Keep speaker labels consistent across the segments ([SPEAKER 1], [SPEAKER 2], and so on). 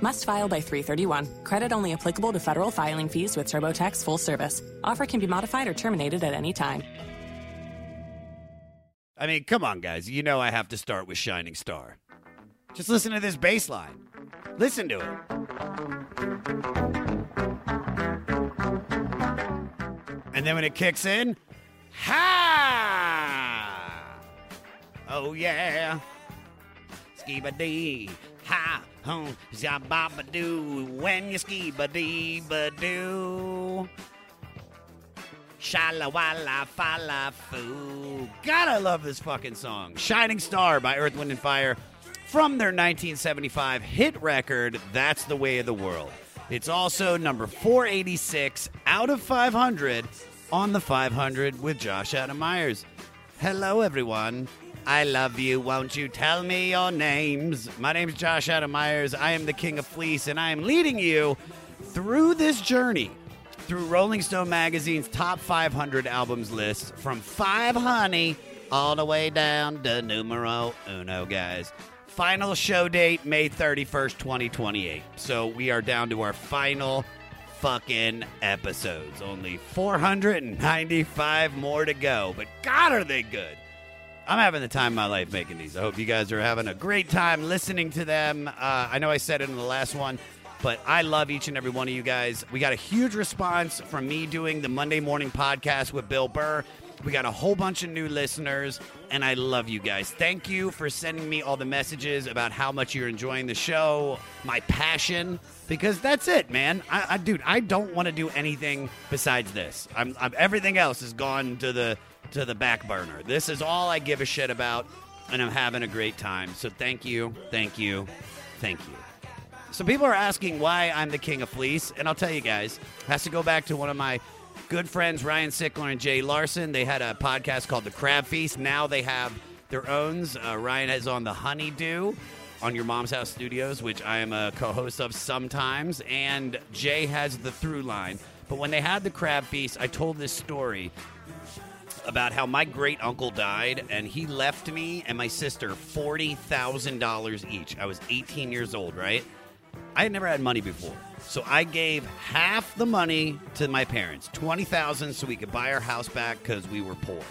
[SPEAKER 1] Must file by 331. Credit only applicable to federal filing fees with TurboTax full service. Offer can be modified or terminated at any time.
[SPEAKER 2] I mean, come on, guys. You know I have to start with Shining Star. Just listen to this bass line. Listen to it. And then when it kicks in, ha! Oh, yeah. Skiba dee, ha, hum, zababa doo. When you ski ba dee ba doo. Shala wala fala foo. God, I love this fucking song. Shining Star by Earth, Wind, and Fire from their 1975 hit record, That's the Way of the World. It's also number 486 out of 500 on the 500 with Josh Adam Myers. Hello, everyone. I love you. Won't you tell me your names? My name is Josh Adam Myers. I am the King of Fleece, and I am leading you through this journey through Rolling Stone magazine's top 500 albums list from Five Honey all the way down to numero uno, guys. Final show date May 31st, 2028. So we are down to our final fucking episodes. Only 495 more to go, but God, are they good! I'm having the time of my life making these. I hope you guys are having a great time listening to them. Uh, I know I said it in the last one, but I love each and every one of you guys. We got a huge response from me doing the Monday morning podcast with Bill Burr. We got a whole bunch of new listeners, and I love you guys. Thank you for sending me all the messages about how much you're enjoying the show, my passion, because that's it, man. I, I dude, I don't want to do anything besides this. I'm, I'm everything else has gone to the to the back burner. This is all I give a shit about, and I'm having a great time. So thank you, thank you, thank you. So people are asking why I'm the king of fleece, and I'll tell you guys, has to go back to one of my good friends, Ryan Sickler and Jay Larson. They had a podcast called The Crab Feast. Now they have their owns. Uh, Ryan is on the Honeydew on Your Mom's House Studios, which I am a co-host of sometimes, and Jay has the Through Line. But when they had the Crab Feast, I told this story about how my great uncle died and he left me and my sister $40,000 each. I was 18 years old, right? I had never had money before. So I gave half the money to my parents, 20,000 so we could buy our house back cuz we were poor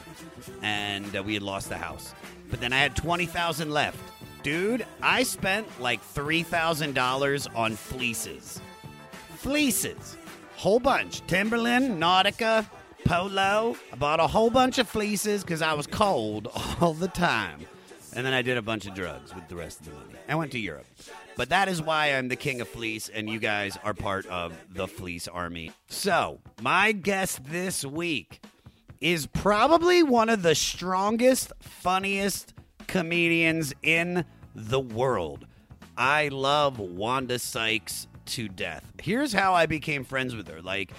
[SPEAKER 2] and uh, we had lost the house. But then I had 20,000 left. Dude, I spent like $3,000 on fleeces. Fleeces. Whole bunch. Timberland, Nautica, Polo. I bought a whole bunch of fleeces because I was cold all the time. And then I did a bunch of drugs with the rest of the money. I went to Europe. But that is why I'm the king of fleece, and you guys are part of the fleece army. So, my guest this week is probably one of the strongest, funniest comedians in the world. I love Wanda Sykes to death. Here's how I became friends with her. Like,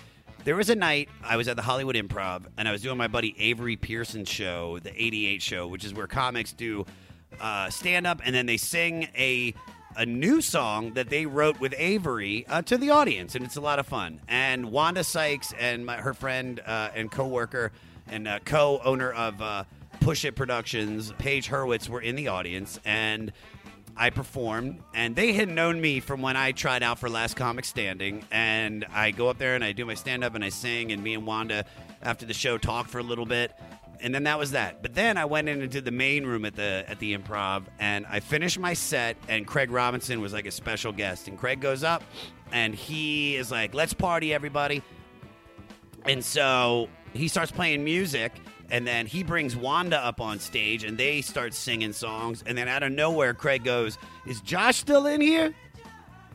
[SPEAKER 2] there was a night I was at the Hollywood Improv and I was doing my buddy Avery Pearson's show, the 88 show, which is where comics do uh, stand up and then they sing a a new song that they wrote with Avery uh, to the audience, and it's a lot of fun. And Wanda Sykes and my, her friend uh, and coworker and uh, co-owner of uh, Push It Productions, Page Hurwitz, were in the audience, and I performed, and they had known me from when I tried out for Last Comic Standing. And I go up there and I do my stand up and I sing, and me and Wanda, after the show, talk for a little bit. And then that was that. But then I went in into the main room at the at the improv and I finished my set and Craig Robinson was like a special guest. And Craig goes up and he is like, Let's party everybody. And so he starts playing music and then he brings Wanda up on stage and they start singing songs. And then out of nowhere, Craig goes, Is Josh still in here?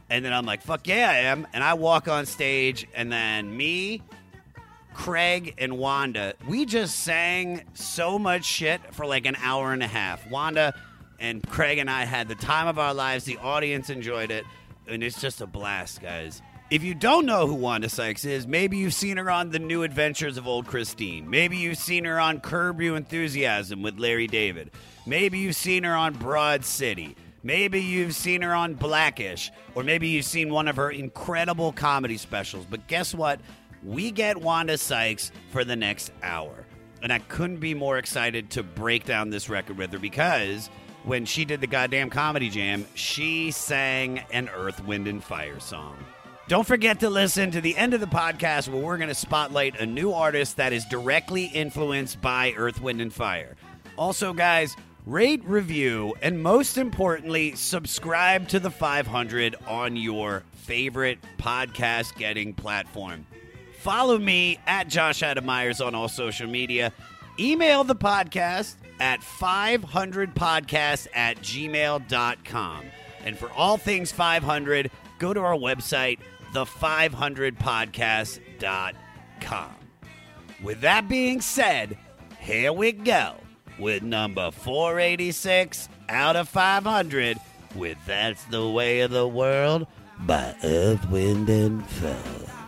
[SPEAKER 2] And then I'm like, Fuck yeah, I am. And I walk on stage, and then me, Craig, and Wanda, we just sang so much shit for like an hour and a half. Wanda and Craig and I had the time of our lives. The audience enjoyed it. And it's just a blast, guys. If you don't know who Wanda Sykes is, maybe you've seen her on The New Adventures of Old Christine. Maybe you've seen her on Curb Your Enthusiasm with Larry David. Maybe you've seen her on Broad City. Maybe you've seen her on Blackish. Or maybe you've seen one of her incredible comedy specials. But guess what? We get Wanda Sykes for the next hour. And I couldn't be more excited to break down this record with her because when she did the goddamn comedy jam, she sang an Earth, Wind, and Fire song. Don't forget to listen to the end of the podcast where we're going to spotlight a new artist that is directly influenced by Earth, Wind, and Fire. Also, guys, rate, review, and most importantly, subscribe to the 500 on your favorite podcast getting platform. Follow me at Josh Adam Myers on all social media. Email the podcast at 500podcast at gmail.com. And for all things 500, go to our website, the500podcast.com. With that being said, here we go with number 486 out of 500 with That's the Way of the World by Earth, Wind, and Fire.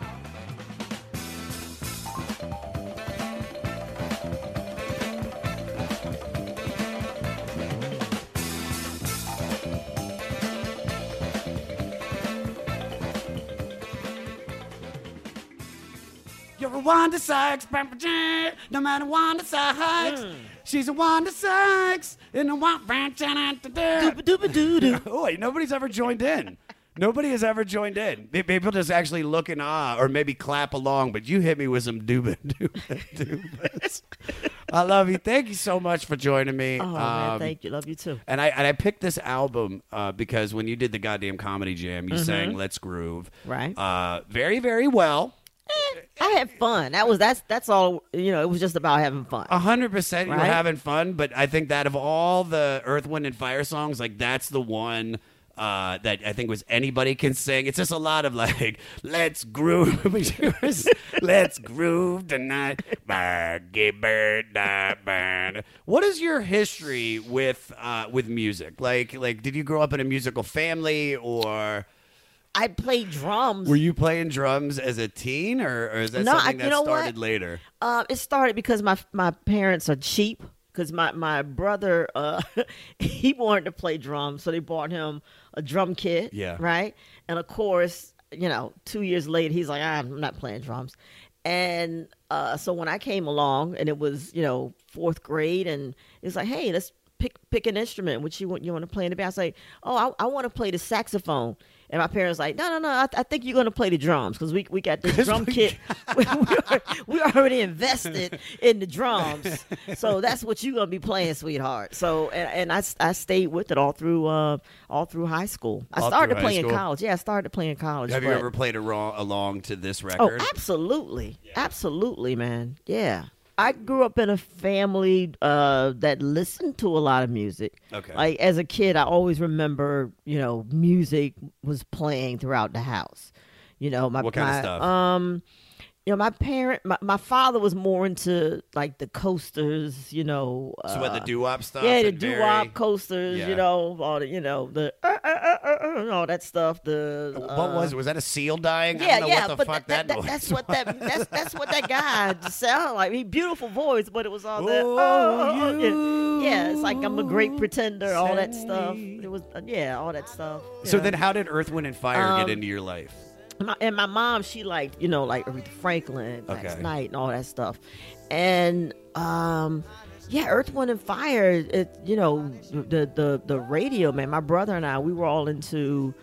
[SPEAKER 2] Wanda Sykes, no matter Wanda Sykes. She's a Wanda Sykes in a Wanda. Oh, wait, nobody's ever joined in. Nobody has ever joined in. People just actually look in awe or maybe clap along, but you hit me with some dooba dooba doobas. I love you. Thank you so much for joining me.
[SPEAKER 3] Oh man,
[SPEAKER 2] Um,
[SPEAKER 3] thank you. Love you too.
[SPEAKER 2] and I and I picked this album uh, because when you did the goddamn comedy jam, you sang "Let's Groove,"
[SPEAKER 3] Mm-hmm. Right.
[SPEAKER 2] Uh, very, very well.
[SPEAKER 3] I had fun. That was that's that's all. You know, it was just about having fun.
[SPEAKER 2] A hundred percent, you were
[SPEAKER 3] Right?
[SPEAKER 2] having fun. But I think that of all the Earth, Wind, and Fire songs, like that's the one uh, that I think was anybody can sing. It's just a lot of like, let's groove, let's groove tonight. Bird, da, bird. What is your history with uh, with music? Like, like, did you grow up in a musical family, or
[SPEAKER 3] I played drums.
[SPEAKER 2] were you playing drums as a teen, or, or is that
[SPEAKER 3] No, I-
[SPEAKER 2] something
[SPEAKER 3] you
[SPEAKER 2] that
[SPEAKER 3] know what?
[SPEAKER 2] started later?
[SPEAKER 3] Uh, it started because my my parents are cheap. Because my my brother, uh, he wanted to play drums, so they bought him a drum kit.
[SPEAKER 2] Yeah.
[SPEAKER 3] Right. And of course, you know, two years later, he's like, "Ah, I'm not playing drums. And uh, so when I came along, and it was you know fourth grade, and it's like, hey, let's pick pick an instrument. Which you want you want to play in the band? I was like, oh, I, I want to play the saxophone. And my parents like, no, no, no. I, I think you're gonna play the drums because we we got this drum kit. we, we, are- we already invested in the drums, so that's what you're gonna be playing, sweetheart. So and, and I, I stayed with it all through uh all through high school. I
[SPEAKER 2] All
[SPEAKER 3] started
[SPEAKER 2] through high
[SPEAKER 3] playing
[SPEAKER 2] school?
[SPEAKER 3] college. Yeah, I started playing college.
[SPEAKER 2] Have you ever played aro- along to this record?
[SPEAKER 3] Oh,
[SPEAKER 2] record?
[SPEAKER 3] absolutely, absolutely, man. Yeah, I grew up in a family uh, that listened to a lot of music.
[SPEAKER 2] Okay.
[SPEAKER 3] Like as a kid, I always remember, you know, music was playing throughout the house. You know, my
[SPEAKER 2] What kind of stuff?
[SPEAKER 3] Um, you know, my parent, my, my father was more into like the coasters. You know,
[SPEAKER 2] So what the
[SPEAKER 3] uh,
[SPEAKER 2] doo wop stuff?
[SPEAKER 3] yeah, the doo wop coasters.
[SPEAKER 2] Yeah.
[SPEAKER 3] You know, all the you know the uh, uh, uh, uh, uh, all that stuff. The
[SPEAKER 2] What was it? Was that a seal dying? I
[SPEAKER 3] yeah,
[SPEAKER 2] don't know
[SPEAKER 3] yeah,
[SPEAKER 2] what the
[SPEAKER 3] but
[SPEAKER 2] fuck
[SPEAKER 3] that,
[SPEAKER 2] that,
[SPEAKER 3] that, that's what that that's that's what that guy sounded like. He beautiful voice, but it was all that.
[SPEAKER 2] Oh,
[SPEAKER 3] Oh,
[SPEAKER 2] you
[SPEAKER 3] yeah. yeah, it's like I'm a great pretender. All that stuff. It was uh, yeah, all that stuff.
[SPEAKER 2] So
[SPEAKER 3] know.
[SPEAKER 2] then, how did Earth, Wind, and Fire
[SPEAKER 3] Um,
[SPEAKER 2] get into your life?
[SPEAKER 3] My, and my mom, she liked you know like Aretha Franklin, Max
[SPEAKER 2] Okay.
[SPEAKER 3] Knight, and all that stuff. And um, yeah, Earth, Wind, and Fire. It you know the the the radio man. My brother and I, we were all into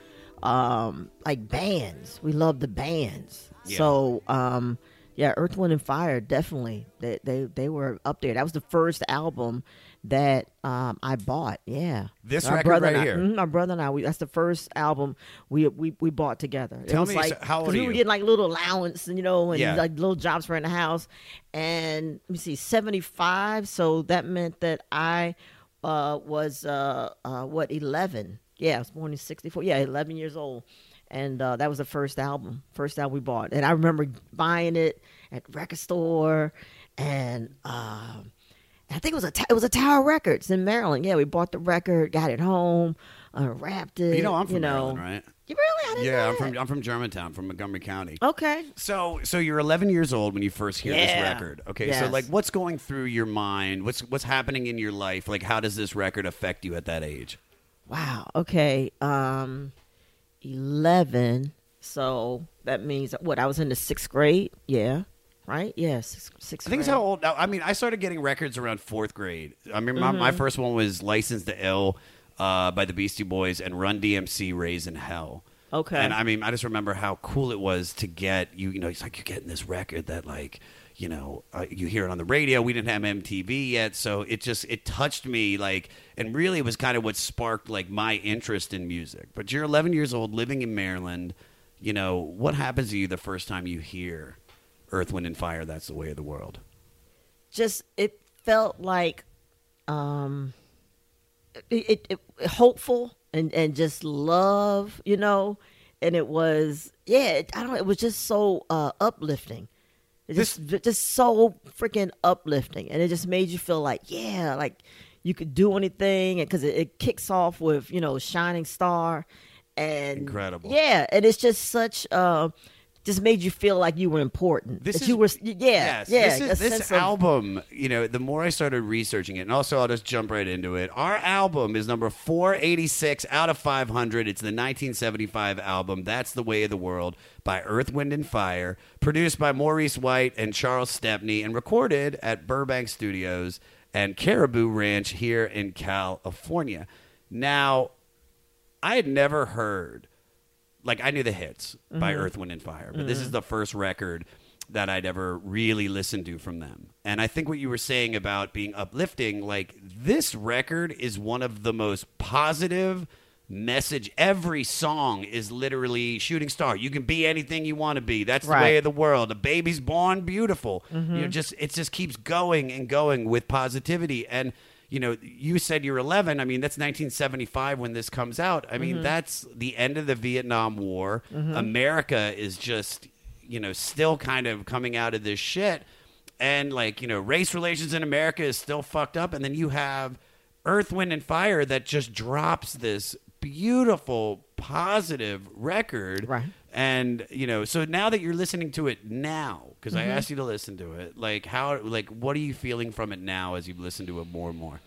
[SPEAKER 3] um like bands. We loved the bands.
[SPEAKER 2] Yeah.
[SPEAKER 3] So um yeah, Earth, Wind, and Fire definitely they they they were up there. That was the first album that um I bought. Yeah,
[SPEAKER 2] This
[SPEAKER 3] My
[SPEAKER 2] record right
[SPEAKER 3] I-
[SPEAKER 2] here?
[SPEAKER 3] mhm, my brother and I. We, that's the first album we we we bought together. It
[SPEAKER 2] Tell
[SPEAKER 3] was
[SPEAKER 2] me,
[SPEAKER 3] like
[SPEAKER 2] so how old
[SPEAKER 3] we were getting like little allowance and you know and
[SPEAKER 2] Yeah.
[SPEAKER 3] like little jobs for in the house. And let me see, seventy five. So that meant that I uh was uh uh what eleven. Yeah, I was born in sixty four. Yeah, eleven years old. And uh, that was the first album, first album we bought. And I remember buying it at record store, and um, I think it was a it was a Tower Records in Maryland. Yeah, we bought the record, got it home, unwrapped it.
[SPEAKER 2] You know, I'm from
[SPEAKER 3] you know.
[SPEAKER 2] Maryland, right?
[SPEAKER 3] You really? I didn't
[SPEAKER 2] Yeah,
[SPEAKER 3] know
[SPEAKER 2] I'm from. I'm from Germantown, from Montgomery County.
[SPEAKER 3] Okay.
[SPEAKER 2] So, so you're 11 years old when you first hear this record. Okay, so like, what's going through your mind? What's what's happening in your life? Like, how does this record affect you at that age?
[SPEAKER 3] Wow. Okay. Um, eleven. So that means what? I was in the sixth grade. Yeah. Right. Yeah. Sixth, sixth
[SPEAKER 2] I think
[SPEAKER 3] grade.
[SPEAKER 2] how old. I mean, I started getting records around fourth grade. I mean, my,
[SPEAKER 3] Mm-hmm.
[SPEAKER 2] my first one was "Licensed to Ill" uh, by the Beastie Boys and "Run DMC Raising Hell."
[SPEAKER 3] Okay.
[SPEAKER 2] And I mean, I just remember how cool it was to get you. You know, it's like you're getting this record that like. You know, uh, you hear it on the radio. We didn't have MTV yet, so it just it touched me like, and really it was kind of what sparked like my interest in music. But you're 11 years old, living in Maryland. You know, what happens to you the first time you hear Earth, Wind, and Fire? That's the way of the world.
[SPEAKER 3] just it felt like um it, it, it hopeful and and just love you know and it was yeah it, i don't it was just so uh uplifting it just just so freaking uplifting and it just made you feel like yeah like you could do anything because it, it kicks off with you know shining star and
[SPEAKER 2] Incredible.
[SPEAKER 3] yeah and it's just such uh just made you feel like you were important
[SPEAKER 2] This
[SPEAKER 3] that
[SPEAKER 2] is-
[SPEAKER 3] you were yeah
[SPEAKER 2] Yes,
[SPEAKER 3] yeah
[SPEAKER 2] This, is, this
[SPEAKER 3] sense of-
[SPEAKER 2] album, you know, the more I started researching it, and also I'll just jump right into it. Our album is number 486 out of 500. It's the 1975 album, That's the Way of the World, by Earth, Wind, and Fire, produced by Maurice White and Charles Stepney, and recorded at Burbank Studios and Caribou Ranch here in California. Now, I had never heard like I knew the hits by mm-hmm. Earth, Wind, and Fire, but this is mm-hmm. the first record that I'd ever really listened to from them. And I think what you were saying about being uplifting, like this record is one of the most positive message. Every song is literally shooting star. You can be anything you want to be. That's the
[SPEAKER 3] Right.
[SPEAKER 2] way of the world. A baby's born beautiful. You know, just it just keeps going and going with positivity and you know, you said you're 11. I mean, that's 1975 when this comes out. I mean, mm-hmm. that's the end of the Vietnam War. Mm-hmm. America is just, you know, still kind of coming out of this shit. And, like, you know, race relations in America is still fucked up. And then you have Earth, Wind, and Fire that just drops this beautiful, positive record.
[SPEAKER 3] Right.
[SPEAKER 2] And, you know, so now that you're listening to it now, because
[SPEAKER 3] Mm-hmm.
[SPEAKER 2] I asked you to listen to it, like, how, like, what are you feeling from it now as you've listened to it more and more?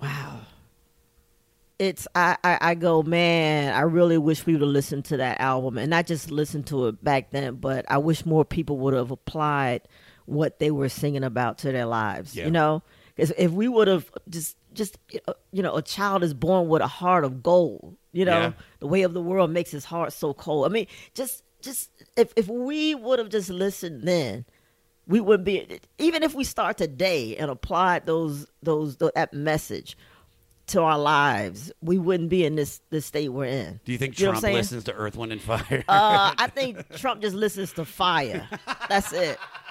[SPEAKER 3] Wow. It's I, I I go man. I really wish we would have listened to that album and not just listen to it back then, but I wish more people would have applied what they were singing about to their lives.
[SPEAKER 2] Yeah.
[SPEAKER 3] You know, because if we would have just just you know, a child is born with a heart of gold. You know,
[SPEAKER 2] Yeah.
[SPEAKER 3] the way of the world makes his heart so cold. I mean, just just if if we would have just listened then, we wouldn't be even if we start today and applied those those that message to our lives, we wouldn't be in this this state we're in.
[SPEAKER 2] Do you think
[SPEAKER 3] I'm
[SPEAKER 2] Trump listens to Earth, Wind, and Fire?
[SPEAKER 3] Uh, I think Trump just listens to fire. That's it.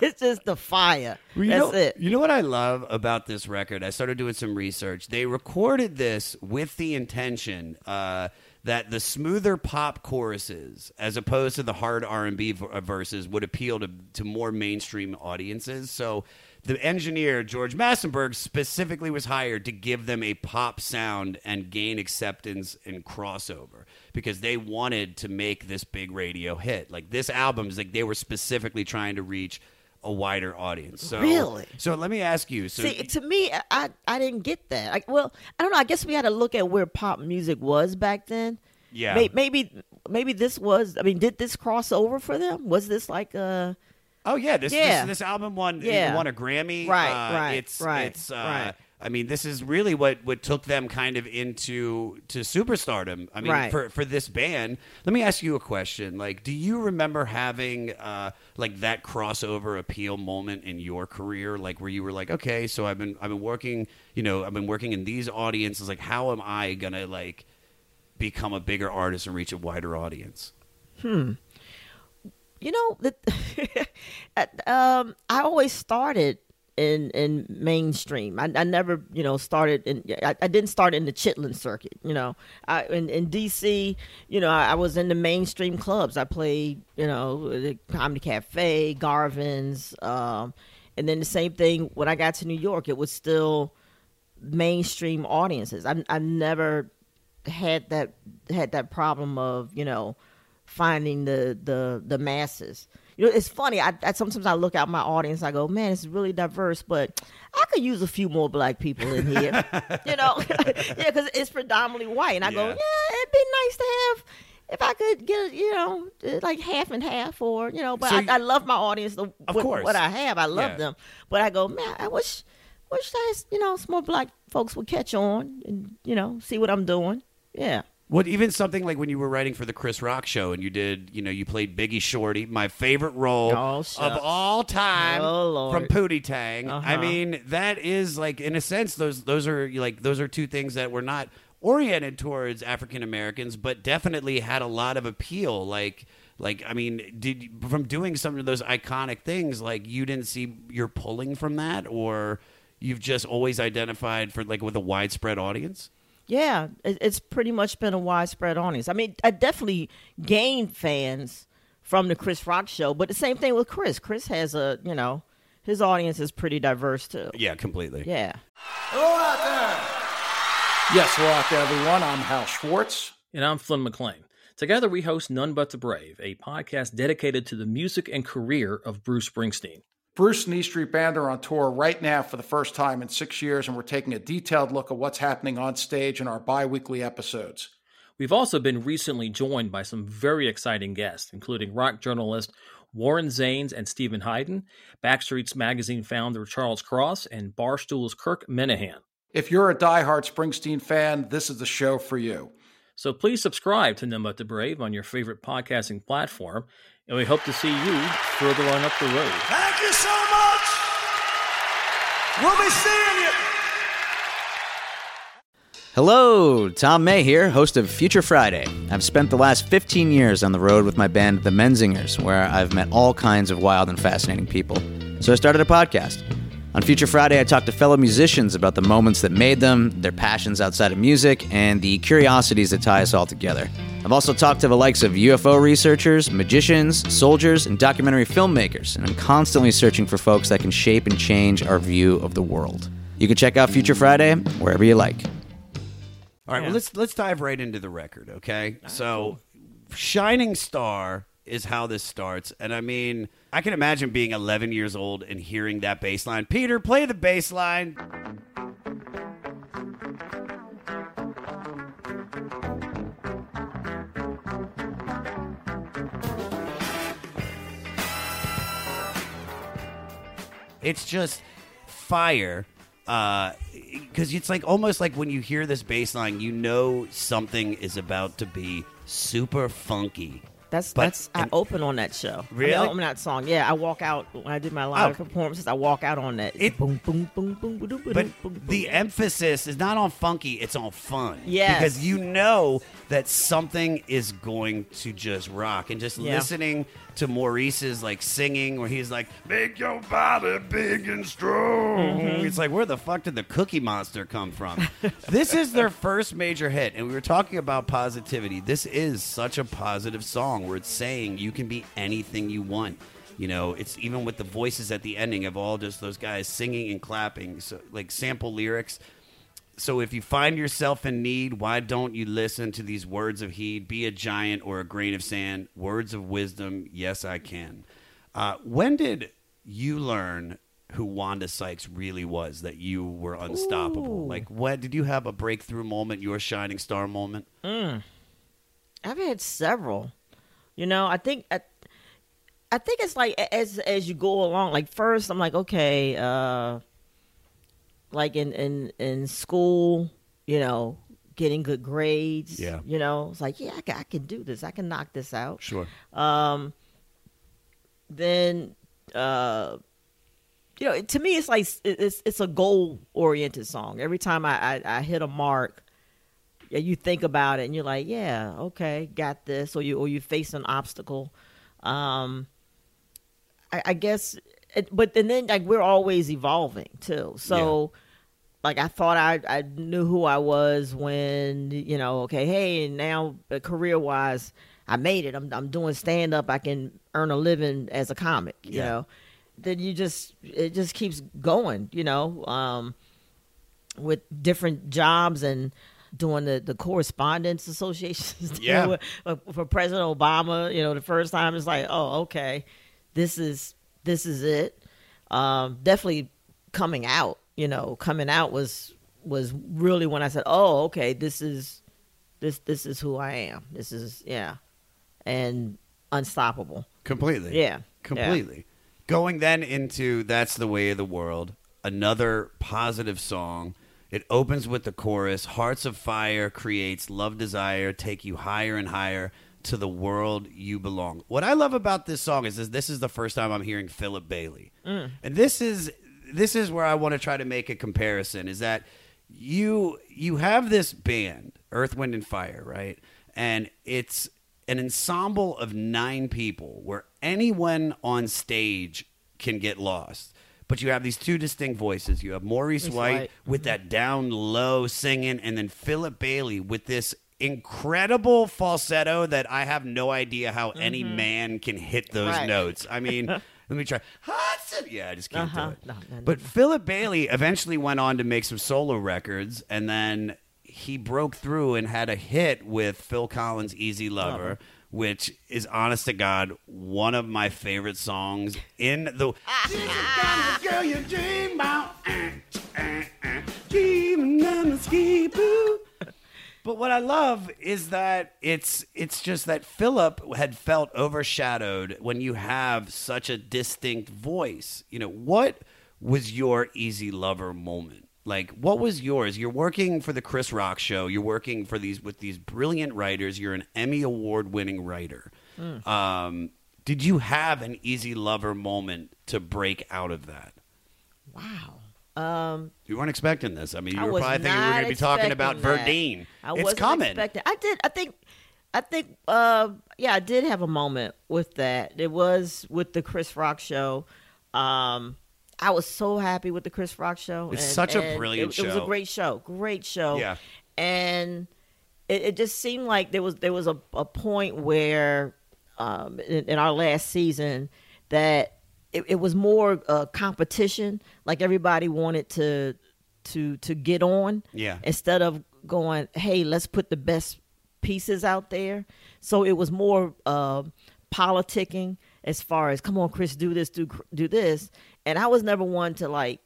[SPEAKER 3] it's just the fire.
[SPEAKER 2] You
[SPEAKER 3] That's
[SPEAKER 2] know,
[SPEAKER 3] it.
[SPEAKER 2] You know what I love about this record? I started doing some research. They recorded this with the intention uh, that the smoother pop choruses, as opposed to the hard R and B verses, would appeal to to more mainstream audiences. So. The engineer George Massenburg specifically was hired to give them a pop sound and gain acceptance and crossover because they wanted to make this big radio hit. Like this album is like they were specifically trying to reach a wider audience. So
[SPEAKER 3] Really?
[SPEAKER 2] So let me ask you. So
[SPEAKER 3] See, to me, I I didn't get that. I, well, I don't know. I guess we had to look at where pop music was back then.
[SPEAKER 2] Yeah.
[SPEAKER 3] May- Maybe maybe this was. I mean, did this cross over for them? Was this like a
[SPEAKER 2] oh yeah, this
[SPEAKER 3] Yeah.
[SPEAKER 2] this, this album won
[SPEAKER 3] Yeah.
[SPEAKER 2] won a Grammy.
[SPEAKER 3] Right,
[SPEAKER 2] Uh,
[SPEAKER 3] right,
[SPEAKER 2] It's
[SPEAKER 3] right,
[SPEAKER 2] it's uh,
[SPEAKER 3] right.
[SPEAKER 2] I mean, this is really what, what took them kind of into to superstardom. I mean,
[SPEAKER 3] Right.
[SPEAKER 2] for for this band. Let me ask you a question. Like, do you remember having uh, like that crossover appeal moment in your career, like where you were like, okay, so I've been I've been working, you know, I've been working in these audiences. Like, how am I gonna like become a bigger artist and reach a wider audience?
[SPEAKER 3] You know the um i always started in in mainstream. I, I never you know started in I, I didn't start in the chitlin circuit you know. I in, in dc you know I, I was in the mainstream clubs. I played you know the comedy cafe garvin's um and then the same thing when I got to New York, it was still mainstream audiences. I I never had that had that problem of you know finding the the the masses. You know, it's funny. I, I sometimes I look out my audience. I go, man, it's really diverse, but I could use a few more black people in here. you know, yeah, because it's predominantly white. And I go,
[SPEAKER 2] Yeah.
[SPEAKER 3] yeah, it'd be nice to have if I could get you know uh, like half and half, or you know. But
[SPEAKER 2] So
[SPEAKER 3] I,
[SPEAKER 2] you-
[SPEAKER 3] I love my audience. The,
[SPEAKER 2] Of
[SPEAKER 3] what,
[SPEAKER 2] course.
[SPEAKER 3] what I have, I love
[SPEAKER 2] Yeah.
[SPEAKER 3] them. But I go, man, I wish, wish that you know some more black folks would catch on and you know see what I'm doing. Yeah.
[SPEAKER 2] What even something like when you were writing for the Chris Rock show and you did, you know, you played Biggie Shorty, my favorite role
[SPEAKER 3] Oh,
[SPEAKER 2] of all time
[SPEAKER 3] Oh,
[SPEAKER 2] from Pootie Tang. I
[SPEAKER 3] Uh-huh.
[SPEAKER 2] mean, that is like in a sense those those are like those are two things that were not oriented towards African Americans, but definitely had a lot of appeal. Like like I mean, did from doing some of those iconic things, like you didn't see you're pulling from that, or you've just always identified for like with a widespread audience.
[SPEAKER 3] Yeah, it's pretty much been a widespread audience. I mean, I definitely gained fans from the Chris Rock show, but the same thing with Chris. Chris has a, you know, his audience is pretty diverse too.
[SPEAKER 2] Yeah, completely.
[SPEAKER 3] Yeah.
[SPEAKER 4] Yes, hello out there, everyone. I'm Hal Schwartz.
[SPEAKER 5] And I'm Flynn McLean. Together, we host None But the Brave, a podcast dedicated to the music and career of Bruce Springsteen.
[SPEAKER 4] Bruce and E Street Band are on tour right now for the first time in six years, and we're taking a detailed look at what's happening on stage in our bi weekly episodes.
[SPEAKER 5] We've also been recently joined by some very exciting guests, including rock journalist Warren Zanes and Steven Hyden, Backstreet's Magazine founder Charles Cross, and Barstool's Kirk Minihane.
[SPEAKER 4] If you're a diehard Springsteen fan, this is the show for you.
[SPEAKER 5] So please subscribe to But the Brave on your favorite podcasting platform, and we hope to see you further on up the road.
[SPEAKER 6] Thank you so much. We'll be seeing you.
[SPEAKER 7] Hello, Tom May here, host of Future Friday. I've spent the last 15 years on the road with my band, The Menzingers, where I've met all kinds of wild and fascinating people. So I started a podcast. On Future Friday, I talk to fellow musicians about the moments that made them, their passions outside of music, and the curiosities that tie us all together. I've also talked to the likes of UFO researchers, magicians, soldiers, and documentary filmmakers, and I'm constantly searching for folks that can shape and change our view of the world. You can check out Future Friday wherever you like.
[SPEAKER 2] All right, well let's let's dive right into the record, okay? Ah, so, Shining Star is how this starts, and I mean, I can imagine being 11 years old and hearing that bass line. Peter, play the bass line. It's just fire. Uh, because it's like almost like when you hear this bass line, you know something is about to be super funky.
[SPEAKER 3] That's
[SPEAKER 2] But-
[SPEAKER 3] that's I open on that show.
[SPEAKER 2] Really?
[SPEAKER 3] I mean, I open that song. Yeah, I walk out when I did my live
[SPEAKER 2] Oh.
[SPEAKER 3] performances. I walk out on that.
[SPEAKER 2] It-
[SPEAKER 3] boom, boom, boom, boom, boom, boom,
[SPEAKER 2] But
[SPEAKER 3] boom, boom,
[SPEAKER 2] the emphasis is not on funky, it's on fun.
[SPEAKER 3] Yeah,
[SPEAKER 2] Because you know that something is going to just rock. And just
[SPEAKER 3] Yeah.
[SPEAKER 2] listening to Maurice's like singing where he's like, Make your body big and strong.
[SPEAKER 3] Mm-hmm.
[SPEAKER 2] It's like, where the fuck did the cookie monster come from? this is their first major hit. And we were talking about positivity. This is such a positive song where it's saying you can be anything you want. You know, it's even with the voices at the ending of all just those guys singing and clapping, so like sample lyrics. So if you find yourself in need, why don't you listen to these words of heed? Be a giant or a grain of sand. Words of wisdom. Yes, I can. Uh, when did you learn who Wanda Sykes really was? That you were unstoppable.
[SPEAKER 3] Ooh.
[SPEAKER 2] Like, what did you have a breakthrough moment? Your shining star moment?
[SPEAKER 3] I've had several. You know, I think I, I think it's like as as you go along. Like first, I'm like, okay, uh, like in in in school, you know, getting good grades.
[SPEAKER 2] Yeah.
[SPEAKER 3] You know, it's like, yeah, I can, I can do this. I can knock this out.
[SPEAKER 2] Sure.
[SPEAKER 3] Um, then, uh, you know, to me, it's like it's it's a goal oriented song. Every time I, I I hit a mark, yeah, you think about it and you're like, yeah, okay, got this, or you or you face an obstacle. Um, I, I guess, it, but and then like we're always evolving too. So, like I thought I I knew who I was when you know, okay, hey, and now career wise, I made it. I'm I'm doing stand up. I can earn a living as a comic. You
[SPEAKER 2] Yeah.
[SPEAKER 3] know. then you just it just keeps going. You know, um, with different jobs and doing the, the correspondents associations
[SPEAKER 2] Yeah.
[SPEAKER 3] with- uh, for President Obama. You know, the first time it's like, oh, okay, this is this is it. Um, definitely coming out. You know, coming out was was really when I said, oh, okay, this is this this is who I am. This is yeah, and unstoppable.
[SPEAKER 2] Completely.
[SPEAKER 3] Yeah,
[SPEAKER 2] Completely. Going then into That's the Way of the World, another positive song. It opens with the chorus Hearts of Fire creates love, desire, take you higher and higher to the world you belong. What I love about this song is this, this is the first time I'm hearing Philip Bailey. Mm. And this is this is where I want to try to make a comparison is that you you have this band, Earth, Wind and Fire, right? And it's an ensemble of nine people where anyone on stage can get lost. But you have these two distinct voices. You have Maurice White
[SPEAKER 3] White.
[SPEAKER 2] with that down low singing, and then Philip Bailey with this incredible falsetto that I have no idea how any man can hit those
[SPEAKER 3] Mm-hmm. Right.
[SPEAKER 2] notes. I mean, let me try. Hudson. Yeah, I just can't
[SPEAKER 3] Uh-huh.
[SPEAKER 2] do it.
[SPEAKER 3] No, no, no.
[SPEAKER 2] But Philip Bailey eventually went on to make some solo records, and then he broke through and had a hit with Phil Collins' "Easy Lover." Which is honest to God one of my favorite songs in the. She's the kind of girl you dream But what I love is that it's it's just that Philip had felt overshadowed when you have such a distinct voice. You know, what was your easy lover moment? Like what was yours? You're working for the Chris Rock show. You're working for these with these brilliant writers. You're an Emmy award winning writer. Um, did you have an easy lover moment to break out of that?
[SPEAKER 3] Wow. Um,
[SPEAKER 2] You weren't expecting this. I mean, you
[SPEAKER 3] I
[SPEAKER 2] were probably thinking we were going to be talking about
[SPEAKER 3] that.
[SPEAKER 2] Verdine.
[SPEAKER 3] I
[SPEAKER 2] it's coming.
[SPEAKER 3] expecting- I did. I think. I think. Uh, yeah, I did have a moment with that. It was with the Chris Rock show. Um, I was so happy with the Chris Rock show.
[SPEAKER 2] It's such a
[SPEAKER 3] and
[SPEAKER 2] brilliant
[SPEAKER 3] it, It was a great show. Great show.
[SPEAKER 2] Yeah.
[SPEAKER 3] And it, it just seemed like there was there was a, a point where um, in, in our last season that it, it was more uh, competition. Like everybody wanted to to to get on.
[SPEAKER 2] Yeah.
[SPEAKER 3] Instead of going, hey, let's put the best pieces out there. So it was more uh, politicking as far as, come on, Chris, do this, do do this. And I was never one to like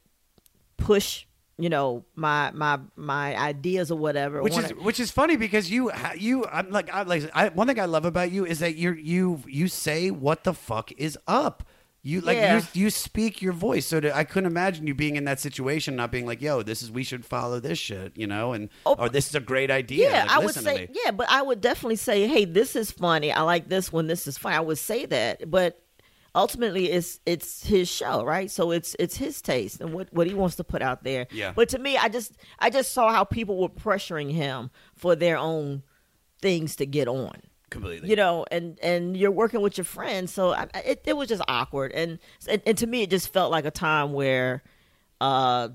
[SPEAKER 3] push, you know, my my my ideas or whatever.
[SPEAKER 2] which is which is funny because you you I'm like I like I, one thing I love about you is that you you you say what the fuck is up. You like
[SPEAKER 3] Yeah.
[SPEAKER 2] you you speak your voice. So to, I couldn't imagine you being in that situation, not being like, "Yo, this is we should follow this shit," you know, and
[SPEAKER 3] Oh,
[SPEAKER 2] or this is a great idea.
[SPEAKER 3] Yeah,
[SPEAKER 2] like,
[SPEAKER 3] I would say yeah, but I would definitely say, hey, this is funny. I like this one. This is funny. I would say that, but ultimately, it's it's his show, right? So it's it's his taste and what what he wants to put out there.
[SPEAKER 2] Yeah.
[SPEAKER 3] But to me, I just I just saw how people were pressuring him for their own things to get on
[SPEAKER 2] completely.
[SPEAKER 3] you know and and you're working with your friends so I, it, it was just awkward and, and and to me it just felt like a time where uh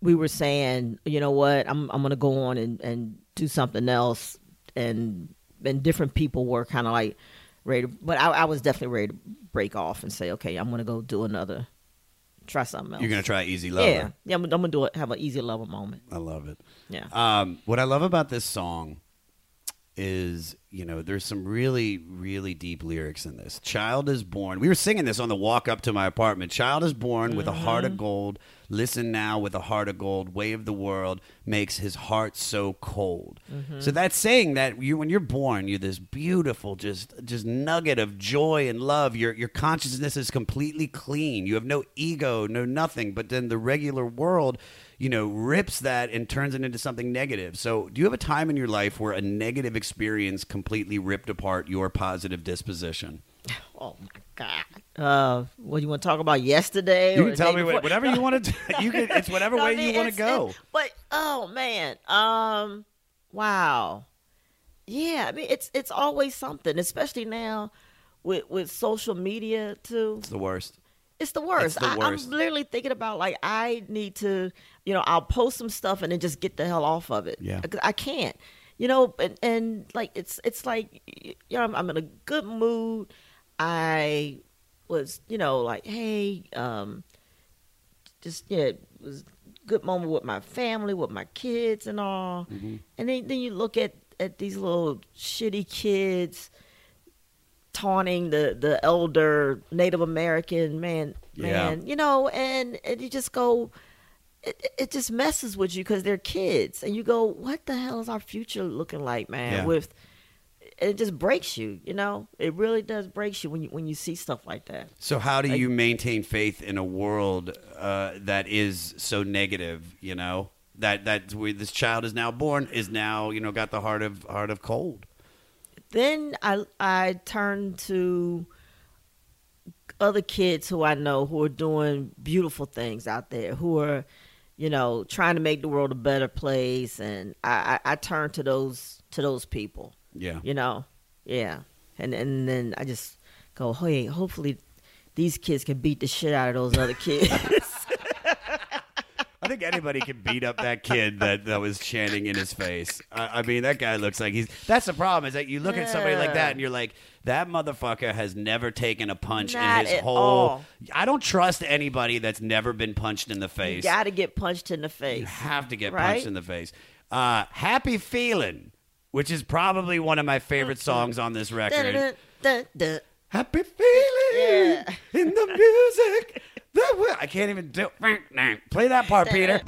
[SPEAKER 3] we were saying you know what i'm i'm gonna go on and and do something else and and different people were kind of like ready to, but I, I was definitely ready to break off and say okay i'm gonna go do another try something else
[SPEAKER 2] You're gonna try Easy Lover.
[SPEAKER 3] yeah yeah I'm, I'm gonna do it have an easy level moment
[SPEAKER 2] I love it.
[SPEAKER 3] yeah
[SPEAKER 2] Um, what I love about this song is, you know, there's some really, really deep lyrics in this. Child is born. We were singing this on the walk up to my apartment. Child is born with a heart of mm-hmm. gold. Listen now with a heart of gold. Way of the world makes his heart so cold. Mm-hmm. So that's saying that you, when you're born, you're this beautiful, just, just nugget of joy and love. Your, your consciousness is completely clean. You have no ego, no nothing. But then the regular world you know, rips that and turns it into something negative. So, do you have a time in your life where a negative experience completely ripped apart your positive disposition?
[SPEAKER 3] oh my god uh what do you want to talk about yesterday
[SPEAKER 2] You can tell me
[SPEAKER 3] before?
[SPEAKER 2] whatever you want to. You can. It's whatever
[SPEAKER 3] No, I
[SPEAKER 2] way
[SPEAKER 3] mean,
[SPEAKER 2] you want to go.
[SPEAKER 3] but oh man, um, wow, yeah. I mean, it's it's always something, especially now with with social media too.
[SPEAKER 2] It's the worst.
[SPEAKER 3] It's the worst.
[SPEAKER 2] It's the
[SPEAKER 3] I,
[SPEAKER 2] worst.
[SPEAKER 3] I'm literally thinking about like I need to, you know, I'll post some stuff and then just get the hell off of it.
[SPEAKER 2] Yeah.
[SPEAKER 3] I can't, you know, and, and like it's it's like, you know, I'm, I'm in a good mood. I was you know like hey um just yeah it was a good moment with my family with my kids and all
[SPEAKER 2] Mm-hmm.
[SPEAKER 3] and then then you look at at these little shitty kids taunting the the elder native american man
[SPEAKER 2] Yeah.
[SPEAKER 3] man you know and and you just go it, it just messes with you because they're kids and you go what the hell is our future looking like man
[SPEAKER 2] Yeah.
[SPEAKER 3] with it just breaks you you know it really does breaks you when you when you see stuff like that
[SPEAKER 2] So how do
[SPEAKER 3] Like-
[SPEAKER 2] you maintain faith in a world uh, that is so negative? You know that that where this child is now born is now you know got the heart of heart of cold.
[SPEAKER 3] then I I turn to other kids who I know who are doing beautiful things out there, who are, you know, trying to make the world a better place, and I I, I turn to those to those people,
[SPEAKER 2] Yeah.
[SPEAKER 3] you know, yeah, and and then I just go, hey, hopefully these kids can beat the shit out of those other kids.
[SPEAKER 2] I think anybody can beat up that kid that, that was chanting in his face. I, I mean, that guy looks like he's. That's the problem is that you look at somebody like that and you're like, that motherfucker has never taken a punch
[SPEAKER 3] Not
[SPEAKER 2] in his whole.
[SPEAKER 3] all.
[SPEAKER 2] I don't trust anybody that's never been punched in the face.
[SPEAKER 3] you got to get punched in the face.
[SPEAKER 2] You have to get
[SPEAKER 3] Right?
[SPEAKER 2] punched in the face. Uh, Happy Feeling, which is probably one of my favorite songs on this record. Happy feeling
[SPEAKER 3] Yeah.
[SPEAKER 2] in the music. I can't even do. Play that part, Peter.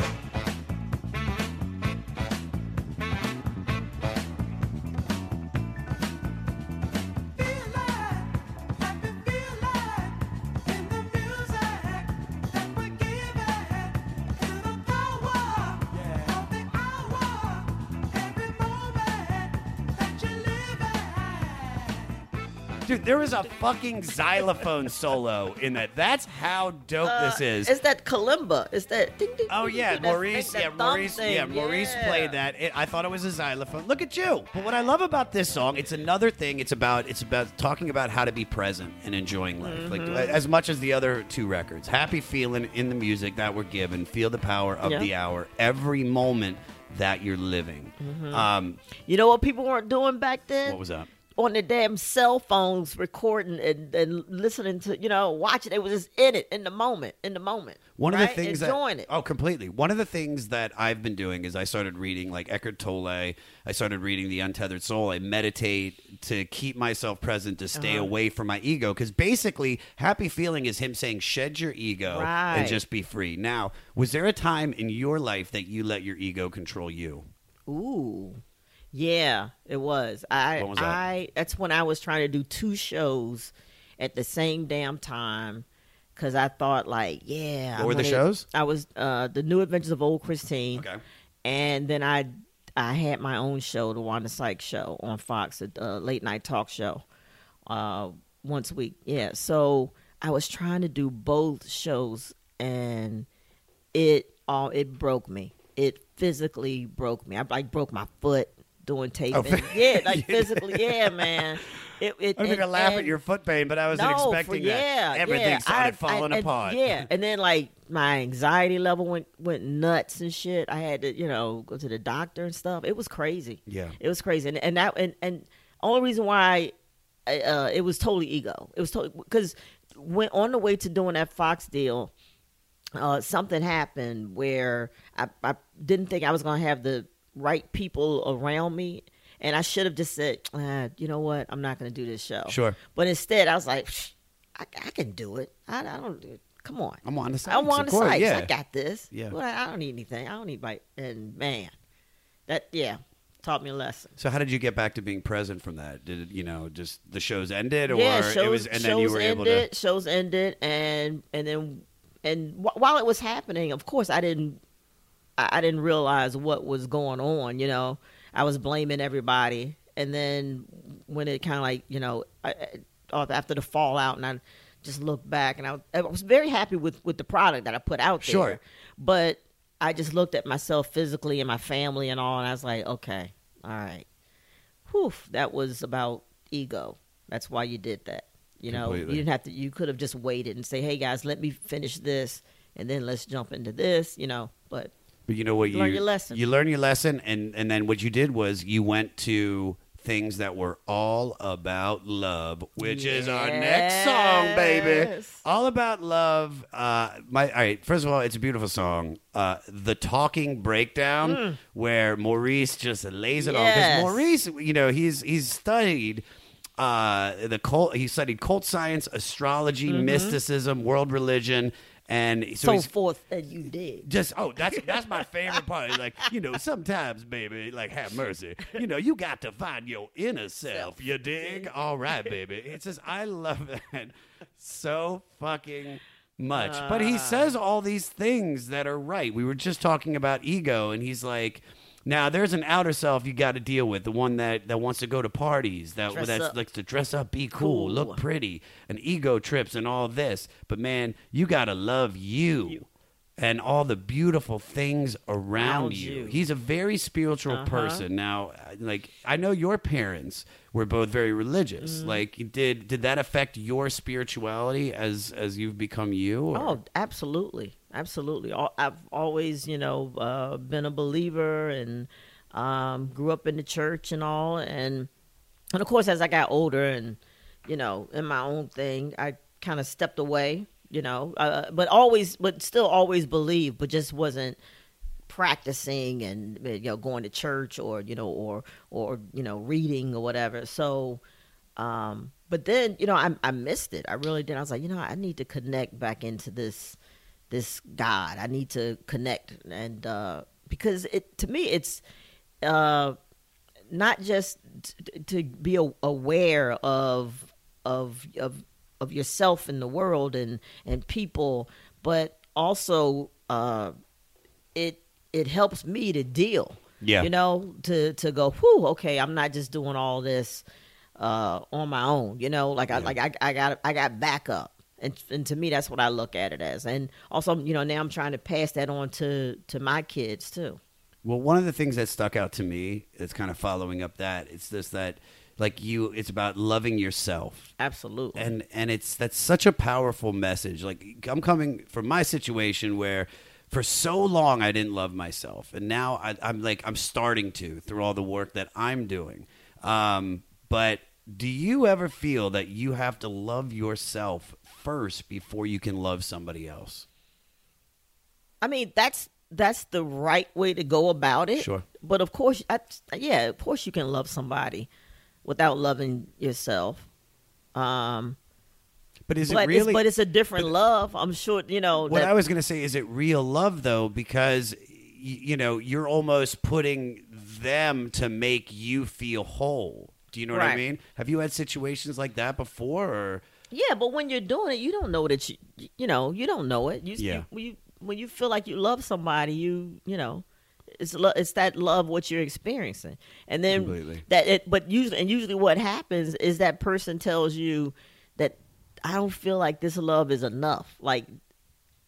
[SPEAKER 2] Dude, there is a fucking xylophone solo in that. That's how dope this is.
[SPEAKER 3] It's that kalimba. It's that. Ding, ding,
[SPEAKER 2] Oh yeah,
[SPEAKER 3] ding,
[SPEAKER 2] Maurice. Yeah, Maurice.
[SPEAKER 3] thing.
[SPEAKER 2] Yeah, Maurice
[SPEAKER 3] Yeah.
[SPEAKER 2] played that. It, I thought it was a xylophone. Look at you. But what I love about this song, it's another thing. It's about it's about talking about how to be present and enjoying life, like
[SPEAKER 3] Mm-hmm.
[SPEAKER 2] as much as the other two records. Happy feeling in the music that we're given. Feel the power of
[SPEAKER 3] Yeah.
[SPEAKER 2] the hour. Every moment that you're living.
[SPEAKER 3] Mm-hmm.
[SPEAKER 2] Um,
[SPEAKER 3] You know what people weren't doing back then?
[SPEAKER 2] what was that?
[SPEAKER 3] On their damn cell phones recording and, and listening to you know watching they was just in it in the moment in the moment
[SPEAKER 2] One
[SPEAKER 3] right?
[SPEAKER 2] of the things
[SPEAKER 3] enjoying
[SPEAKER 2] that
[SPEAKER 3] it
[SPEAKER 2] oh completely. One of the things that I've been doing is I started reading like Eckhart Tolle. I started reading The Untethered Soul. I meditate to keep myself present to stay
[SPEAKER 3] Uh-huh.
[SPEAKER 2] away from my ego because basically, happy feeling is him saying shed your ego and just be free. Now, was there a time in your life that you let your ego control you?
[SPEAKER 3] ooh yeah it was i
[SPEAKER 2] was that?
[SPEAKER 3] i that's when i was trying to do two shows at the same damn time because i thought like yeah
[SPEAKER 2] What
[SPEAKER 3] I'm
[SPEAKER 2] were the shows?
[SPEAKER 3] i was uh the new adventures of old christine
[SPEAKER 2] Okay.
[SPEAKER 3] and then I I had my own show, the Wanda Sykes show on Fox, a uh, late night talk show, uh, once a week. Yeah, so I was trying to do both shows, and it all it broke me. It physically broke me. I like broke my foot doing taping.
[SPEAKER 2] fi-
[SPEAKER 3] yeah, like physically. Yeah, man. It, it,
[SPEAKER 2] I'm gonna laugh at your foot pain, but I wasn't
[SPEAKER 3] no,
[SPEAKER 2] expecting
[SPEAKER 3] for,
[SPEAKER 2] that.
[SPEAKER 3] yeah,
[SPEAKER 2] Everything
[SPEAKER 3] yeah.
[SPEAKER 2] started
[SPEAKER 3] I-
[SPEAKER 2] falling
[SPEAKER 3] I-
[SPEAKER 2] apart.
[SPEAKER 3] Yeah, and then like my anxiety level went went nuts and shit. I had to, you know, go to the doctor and stuff. It was crazy.
[SPEAKER 2] Yeah.
[SPEAKER 3] it was crazy, and and that and and only reason why uh, it was totally ego. It was totally because when on the way to doing that Fox deal, uh, something happened where I, I didn't think I was going to have the right people around me. And I should have just said, ah, you know what? I'm not going to do this show.
[SPEAKER 2] Sure.
[SPEAKER 3] But instead, I was like, I, I can do it. I, I don't do it. Come on.
[SPEAKER 2] I'm on the side.
[SPEAKER 3] I'm on the site.
[SPEAKER 2] Yeah.
[SPEAKER 3] I got this.
[SPEAKER 2] Yeah.
[SPEAKER 3] Well, I, I don't need anything. I don't need my. And man, that yeah, taught me a lesson.
[SPEAKER 2] So how did you get back to being present from that? Did it, you know, just the shows ended, or
[SPEAKER 3] yeah, shows,
[SPEAKER 2] it was, and then you were able
[SPEAKER 3] ended,
[SPEAKER 2] to?
[SPEAKER 3] Shows ended, and and then and wh- while it was happening, of course, I didn't I, I didn't realize what was going on. You know, I was blaming everybody, and then when it kind of like you know, I, I- after the fallout, and I just looked back, and I, I was very happy with with the product that I put out there.
[SPEAKER 2] Sure.
[SPEAKER 3] but I just looked at myself physically and my family and all, and I was like, okay, all right, whew, that was about ego. That's why you did that. You know,
[SPEAKER 2] Completely.
[SPEAKER 3] you didn't have to. You could have just waited and say, "Hey guys, let me finish this, and then let's jump into this." You know, but
[SPEAKER 2] But you know what? You
[SPEAKER 3] Learn your lesson.
[SPEAKER 2] You learn your lesson, and and then what you did was you went to things that were all about love, which is our next song, baby. All about love. Uh, my all right. First of all, it's a beautiful song. Uh, the talking breakdown, where Maurice just lays it on because Maurice, you know, he's he's studied uh, the cult. He studied occult science, astrology, mysticism, world religion, and so,
[SPEAKER 3] So forth that you did.
[SPEAKER 2] just oh that's that's my favorite part like you know sometimes baby like have mercy. You know you got to find your inner self you dig? All right baby. It says i love that so fucking much. But he ah. says all these things that are right. We were just talking about ego and he's like now there's an outer self you got to deal with the one that that wants to go to parties that
[SPEAKER 3] Dress
[SPEAKER 2] that
[SPEAKER 3] up.
[SPEAKER 2] likes to dress up be cool,
[SPEAKER 3] Cool.
[SPEAKER 2] look pretty and ego trips and all this but man you got to love you and all the beautiful things around,
[SPEAKER 3] Around
[SPEAKER 2] you.
[SPEAKER 3] you.
[SPEAKER 2] He's a very spiritual
[SPEAKER 3] Uh-huh.
[SPEAKER 2] person. Now, uh, like I know your parents were both very religious.
[SPEAKER 3] Mm-hmm.
[SPEAKER 2] Like, did did that affect your spirituality as as you've become you? or-
[SPEAKER 3] Oh, absolutely, absolutely. Al- I've always, you know, uh, been a believer and um, grew up in the church and all, and and of course, as I got older and you know, in my own thing, I kind of stepped away, you know, uh, but always, but still always believed, but just wasn't practicing and you know going to church or you know or or you know reading or whatever. So um but then you know I, I missed it. I really did i was like you know i need to connect back into this this god. I need to connect. And uh because it to me it's uh not just t- to be a- aware of of of of yourself in the world and and people but also uh it it helps me to deal.
[SPEAKER 2] Yeah.
[SPEAKER 3] You know, to to go, whew, okay, I'm not just doing all this uh on my own, you know, like I like I, I got I got backup. And and to me that's what I look at it as. And also, you know, now I'm trying to pass that on to to my kids too.
[SPEAKER 2] Well, one of the things that stuck out to me is kind of following up that it's this that like you it's about loving yourself.
[SPEAKER 3] Absolutely.
[SPEAKER 2] and and it's that's such a powerful message like i'm coming from my situation where for so long i didn't love myself and now I, i'm like i'm starting to through all the work that i'm doing um, but do you ever feel that you have to love yourself first before you can love somebody else
[SPEAKER 3] I mean, that's that's the right way to go about it.
[SPEAKER 2] Sure.
[SPEAKER 3] But of course, I, yeah, of course you can love somebody without loving yourself. Um,
[SPEAKER 2] but is
[SPEAKER 3] but
[SPEAKER 2] it really
[SPEAKER 3] it's, but it's a different love. I'm sure you know.
[SPEAKER 2] What
[SPEAKER 3] that,
[SPEAKER 2] I was going to say is it real love though because y- you know you're almost putting them to make you feel whole. Do you know what I mean? Have you had situations like that before or
[SPEAKER 3] Yeah, but when you're doing it, you don't know that you you know you don't know it. You,
[SPEAKER 2] Yeah.
[SPEAKER 3] you you when you feel like you love somebody, you you know. It's lo- it's that love what you're experiencing, and then
[SPEAKER 2] Completely.
[SPEAKER 3] that it. But usually, and usually, what happens is that person tells you that I don't feel like this love is enough. Like,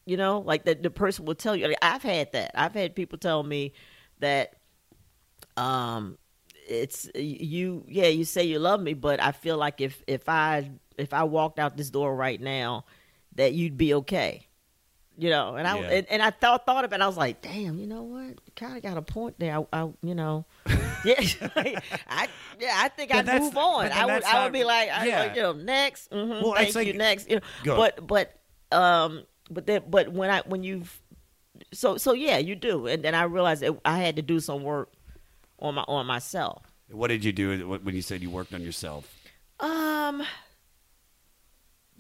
[SPEAKER 3] you know, like that the person will tell you. Like, I've had that. I've had people tell me that, um, it's you. Yeah, you say you love me, but I feel like if if I if I walked out this door right now, that you'd be okay. You know, and I
[SPEAKER 2] Yeah.
[SPEAKER 3] and, and I thought thought of it. I was like, damn, you know what? Kind of got a point there. I, I you know, yeah, I yeah, I think
[SPEAKER 2] But
[SPEAKER 3] I'd move on. I would
[SPEAKER 2] that's
[SPEAKER 3] I would be like, I,
[SPEAKER 2] yeah.
[SPEAKER 3] like, you know, next, hmm
[SPEAKER 2] Well,
[SPEAKER 3] thank
[SPEAKER 2] like-
[SPEAKER 3] you, next, you know. But but um, but then but when I when you, so so yeah, you do, and then I realized that I had to do some work on my on myself.
[SPEAKER 2] what did you do when you said you worked on yourself?
[SPEAKER 3] Um,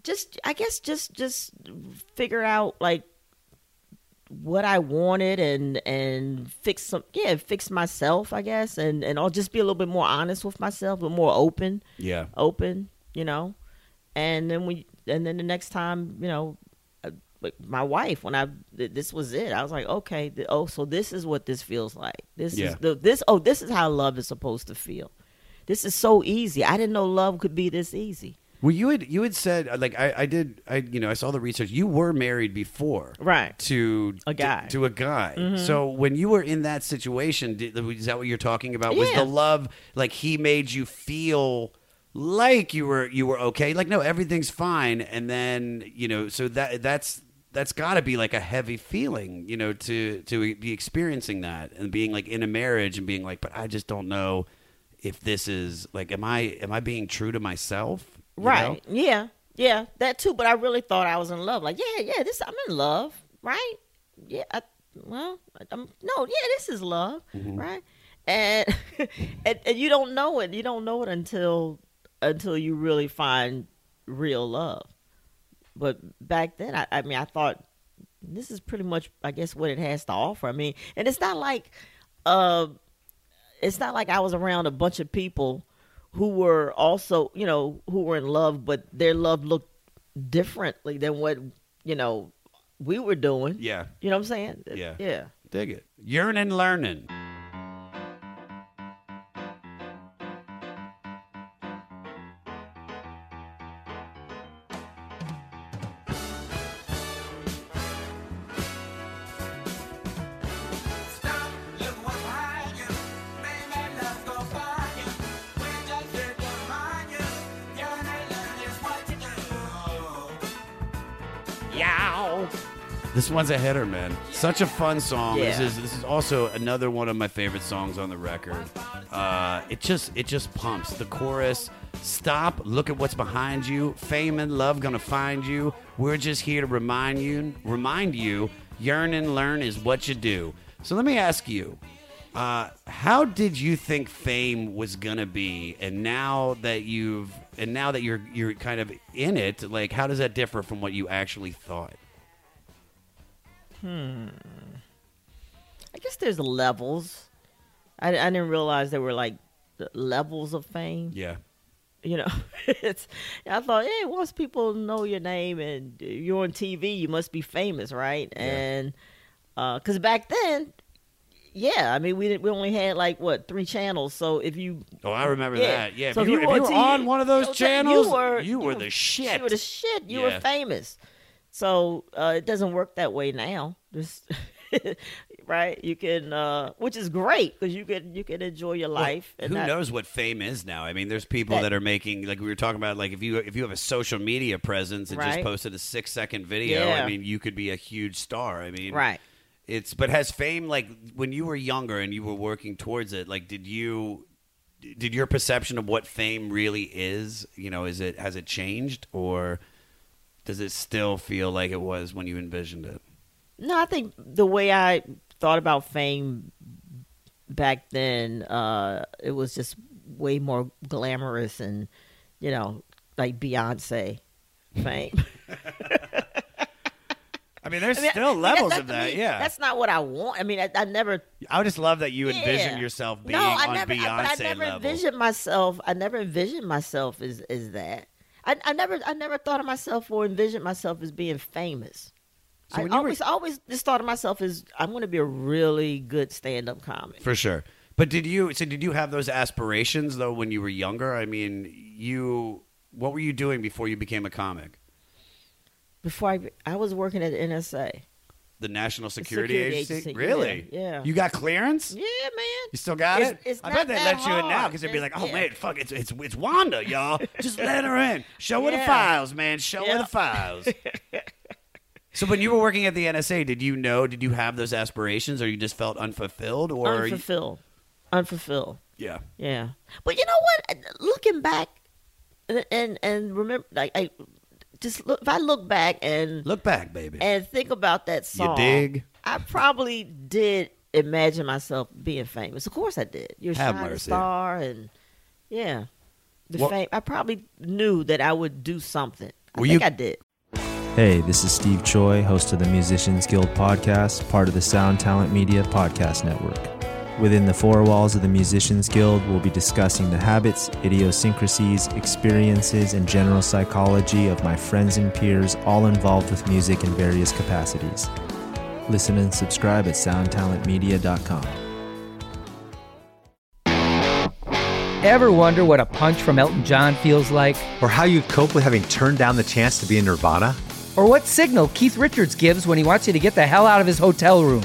[SPEAKER 3] just I guess just just figure out like what I wanted and and fix some yeah fix myself I guess and and I'll just be a little bit more honest with myself, but more open
[SPEAKER 2] Yeah.
[SPEAKER 3] open, you know. And then we, and then the next time, you know, uh, like my wife, when I this was it, I was like, okay, oh, so this is what this feels like. This
[SPEAKER 2] Yeah.
[SPEAKER 3] is the this. Oh, this is how love is supposed to feel. This is so easy. I didn't know love could be this easy.
[SPEAKER 2] Well, you had you had said uh, like I, I did I you know I saw the research. You were married before,
[SPEAKER 3] Right.
[SPEAKER 2] To
[SPEAKER 3] A guy. Mm-hmm.
[SPEAKER 2] To, to a guy. So when you were in that situation, did, is that what you're talking about? Was the love like he made you feel like you were you were okay? Like no, everything's fine, and then you know so that that's that's got to be like a heavy feeling, you know, to to be experiencing that and being like in a marriage and being like, but I just don't know if this is like, am I am I being true to myself? You know?
[SPEAKER 3] Right. Yeah. Yeah. That too. But I really thought I was in love. Like, yeah, yeah. This I'm in love. Right. Yeah. I, well, I'm, no. Yeah. This is love.
[SPEAKER 2] Mm-hmm.
[SPEAKER 3] Right. And, and and you don't know it. You don't know it until until you really find real love. But back then, I, I mean, I thought this is pretty much, I guess, what it has to offer. I mean, and it's not like, uh, it's not like I was around a bunch of people who were also, you know, who were in love, but their love looked differently than what you know we were doing.
[SPEAKER 2] Yeah.
[SPEAKER 3] You know what I'm saying?
[SPEAKER 2] Yeah.
[SPEAKER 3] Yeah.
[SPEAKER 2] Dig it. Yearning learning. Yow. This one's a hitter, man. Such a fun song. This is this is also another one of my favorite songs on the record. Uh, it just it just pumps. The chorus, stop, look at what's behind you. Fame and love gonna find you. We're just here to remind you, remind you, yearn and learn is what you do. So let me ask you, uh, how did you think fame was gonna be, and now that you've and now that you're you're kind of in it, like how does that differ from what you actually thought? Hmm.
[SPEAKER 3] I guess there's levels. I, I didn't realize there were like levels of fame.
[SPEAKER 2] Yeah.
[SPEAKER 3] You know, it's. I thought, hey, once people know your name and you're on TV, you must be famous, right? Yeah. And because back then, yeah, I mean, we didn't, we only had like what three channels. So if you
[SPEAKER 2] Oh, I remember
[SPEAKER 3] Yeah.
[SPEAKER 2] that. Yeah,
[SPEAKER 3] So
[SPEAKER 2] if you, were, if you were
[SPEAKER 3] on
[SPEAKER 2] on one of those
[SPEAKER 3] you
[SPEAKER 2] channels,
[SPEAKER 3] were,
[SPEAKER 2] you were the shit.
[SPEAKER 3] You were the shit. You
[SPEAKER 2] Yeah.
[SPEAKER 3] were famous. So uh, it doesn't work that way now. Just right, you can, uh, which is great because you can you can enjoy your life. and
[SPEAKER 2] Who
[SPEAKER 3] not-
[SPEAKER 2] knows what fame is now? I mean, there's people
[SPEAKER 3] That-
[SPEAKER 2] that, are making like we were talking about. Like if you if you have a social media presence and just posted a six second video,
[SPEAKER 3] Yeah.
[SPEAKER 2] I mean, you could be a huge star. I mean,
[SPEAKER 3] Right.
[SPEAKER 2] It's but has fame like when you were younger and you were working towards it? Like, did you did your perception of what fame really is? You know, is it has it changed or does it still feel like it was when you envisioned it?
[SPEAKER 3] No, I think the way I thought about fame back then, uh, it was just way more glamorous and, you know, like Beyonce fame.
[SPEAKER 2] I mean, there's
[SPEAKER 3] I mean,
[SPEAKER 2] still
[SPEAKER 3] I mean,
[SPEAKER 2] levels
[SPEAKER 3] that-
[SPEAKER 2] of
[SPEAKER 3] I
[SPEAKER 2] that.
[SPEAKER 3] mean,
[SPEAKER 2] yeah,
[SPEAKER 3] that's not what I want. I mean, I, I never.
[SPEAKER 2] I just love that you envision yourself being
[SPEAKER 3] no, I
[SPEAKER 2] on
[SPEAKER 3] never, I-
[SPEAKER 2] Beyonce
[SPEAKER 3] but I never
[SPEAKER 2] level.
[SPEAKER 3] envisioned myself. I never envisioned myself as as that. I, I never, I never thought of myself or envisioned myself as being famous.
[SPEAKER 2] So
[SPEAKER 3] I
[SPEAKER 2] you were-
[SPEAKER 3] always, always just thought of myself as I'm going to be a really good stand-up comic.
[SPEAKER 2] For sure. But did you so did you have those aspirations though when you were younger? I mean, you what were you doing before you became a comic?
[SPEAKER 3] Before I, I was working at the NSA.
[SPEAKER 2] The National Security,
[SPEAKER 3] Security
[SPEAKER 2] Agency?
[SPEAKER 3] Agency,
[SPEAKER 2] Really?
[SPEAKER 3] yeah, yeah.
[SPEAKER 2] You got clearance?
[SPEAKER 3] Yeah, man.
[SPEAKER 2] You still got
[SPEAKER 3] It's-
[SPEAKER 2] it?
[SPEAKER 3] it's
[SPEAKER 2] I
[SPEAKER 3] not
[SPEAKER 2] bet they
[SPEAKER 3] that
[SPEAKER 2] let you in now
[SPEAKER 3] hard.
[SPEAKER 2] because they'd be like,
[SPEAKER 3] It's-
[SPEAKER 2] "Oh
[SPEAKER 3] yeah.
[SPEAKER 2] man, fuck, it's it's it's Wanda, y'all. Just let her in. Show her the
[SPEAKER 3] Yeah.
[SPEAKER 2] files, man. Show her
[SPEAKER 3] Yeah.
[SPEAKER 2] the files." so when you were working at the NSA, did you know? Did you have those aspirations, or you just felt unfulfilled, or
[SPEAKER 3] Unfulfilled. Unfulfilled.
[SPEAKER 2] yeah?
[SPEAKER 3] Yeah. But you know what? Looking back, and and, and remember, like I just look. If I look back and
[SPEAKER 2] Look back, baby.
[SPEAKER 3] and think about that song, You
[SPEAKER 2] dig?
[SPEAKER 3] I probably did imagine myself being famous. Of course, I did. You're a
[SPEAKER 2] Have
[SPEAKER 3] shining
[SPEAKER 2] mercy.
[SPEAKER 3] star, and yeah, the
[SPEAKER 2] What-
[SPEAKER 3] fame. I probably knew that I would do something. I think
[SPEAKER 2] you-
[SPEAKER 3] I did.
[SPEAKER 8] Hey, this is Steve Choi, host of the Musicians Guild podcast, part of the Sound Talent Media Podcast Network. Within the four walls of the Musicians Guild, we'll be discussing the habits, idiosyncrasies, experiences, and general psychology of my friends and peers, all involved with music in various capacities. Listen and subscribe at soundtalentmedia.com.
[SPEAKER 9] Ever wonder what a punch from Elton John feels like?
[SPEAKER 10] Or how you'd cope with having turned down the chance to be in Nirvana?
[SPEAKER 9] Or what signal Keith Richards gives when he wants you to get the hell out of his hotel room?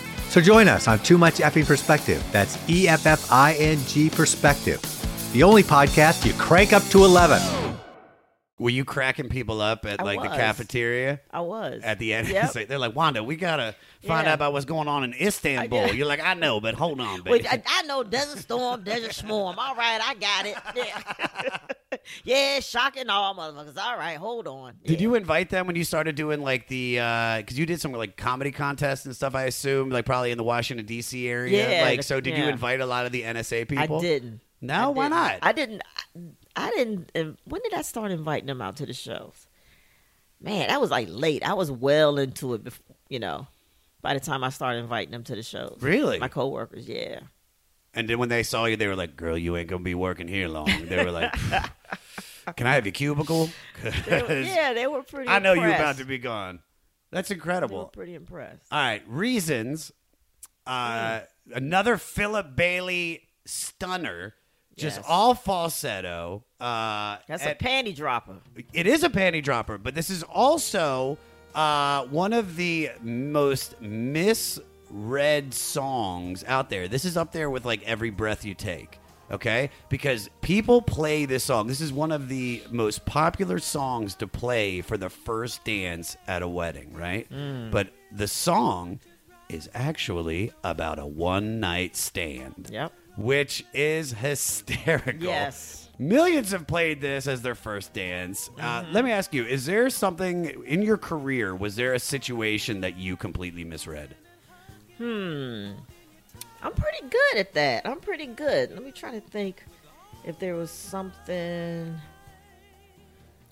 [SPEAKER 10] So join us on Too Much Effing Perspective. That's E F F I N G Perspective. The only podcast you crank up to 11.
[SPEAKER 2] Were you cracking people up at
[SPEAKER 3] I
[SPEAKER 2] like the
[SPEAKER 3] was.
[SPEAKER 2] cafeteria?
[SPEAKER 3] I was.
[SPEAKER 2] At the end,
[SPEAKER 3] Yep.
[SPEAKER 2] they're like, Wanda, we gotta find
[SPEAKER 3] Yeah.
[SPEAKER 2] out about what's going on in Istanbul. You're like, I know, but hold on, baby.
[SPEAKER 3] Wait, I, I know Desert Storm, Desert Swarm. All right, I got it. Yeah, yeah shocking all motherfuckers. All right, hold on.
[SPEAKER 2] Did you invite them when you started doing like the because you did some like comedy contests and stuff? I assume like probably in the Washington D.C. area.
[SPEAKER 3] Yeah,
[SPEAKER 2] Like, so did you invite a lot of the NSA people?
[SPEAKER 3] I didn't.
[SPEAKER 2] No,
[SPEAKER 3] I
[SPEAKER 2] why
[SPEAKER 3] didn't.
[SPEAKER 2] not?
[SPEAKER 3] I didn't. I didn't. uh, When did I start inviting them out to the shows? Man, that was like late. I was well into it. Before, you know, by the time I started inviting them to the shows.
[SPEAKER 2] Really?
[SPEAKER 3] My coworkers, yeah.
[SPEAKER 2] And then when they saw you, they were like, "Girl, you ain't gonna be working here long." They were like, "Can I have your cubicle?"
[SPEAKER 3] They were- yeah, they were pretty.
[SPEAKER 2] I know you're about to be gone. That's
[SPEAKER 3] They were
[SPEAKER 2] incredible.
[SPEAKER 3] pretty impressed.
[SPEAKER 2] All right, reasons. Uh, Another Philip Bailey stunner, just
[SPEAKER 3] Yes.
[SPEAKER 2] all falsetto. Uh,
[SPEAKER 3] That's
[SPEAKER 2] and-
[SPEAKER 3] a panty dropper.
[SPEAKER 2] it is a panty dropper, but this is also uh, one of the most misread songs out there. This is up there with like Every Breath You Take. Okay? Because people play this song. This is one of the most popular songs to play for the first dance at a wedding, right? But the song is actually about a one night stand.
[SPEAKER 3] Yep.
[SPEAKER 2] Which is hysterical.
[SPEAKER 3] Yes.
[SPEAKER 2] Millions have played this as their first dance. Uh, let me ask you: Is there something in your career? Was there a situation that you completely misread?
[SPEAKER 3] Hmm. I'm pretty good at that. I'm pretty good. Let me try to think if there was something.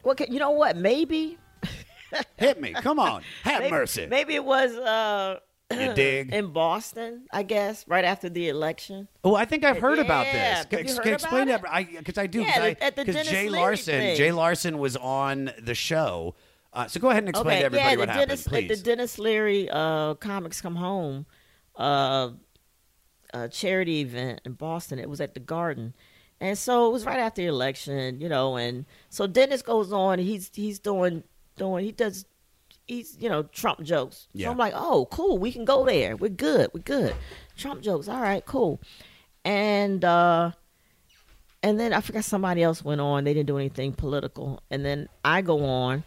[SPEAKER 3] Well, ca- you know what? Maybe.
[SPEAKER 2] Hit me! Come on, have
[SPEAKER 3] maybe,
[SPEAKER 2] mercy.
[SPEAKER 3] Maybe it was uh,
[SPEAKER 2] You dig?
[SPEAKER 3] in Boston, I guess, right after the election.
[SPEAKER 2] Oh, I think I've heard about this.
[SPEAKER 3] have you heard
[SPEAKER 2] explain
[SPEAKER 3] about
[SPEAKER 2] that, I because I do.
[SPEAKER 3] Yeah,
[SPEAKER 2] Because
[SPEAKER 3] at the Denis
[SPEAKER 2] Jay
[SPEAKER 3] Leary
[SPEAKER 2] Larson,
[SPEAKER 3] thing.
[SPEAKER 2] Jay Larson was on the show. Uh, so go ahead and explain
[SPEAKER 3] okay,
[SPEAKER 2] to everybody
[SPEAKER 3] yeah,
[SPEAKER 2] what
[SPEAKER 3] the
[SPEAKER 2] happened,
[SPEAKER 3] Denis,
[SPEAKER 2] please.
[SPEAKER 3] At the Denis Leary uh, Comics Come Home uh, uh, charity event in Boston. It was at the Garden, and so it was right after the election, you know. And so Denis goes on. He's he's doing doing he does he's you know Trump jokes.
[SPEAKER 2] Yeah.
[SPEAKER 3] So I'm like, oh, cool. We can go there. We're good. We're good. Trump jokes. All right, cool. And uh, and then I forgot somebody else went on. They didn't do anything political. And then I go on,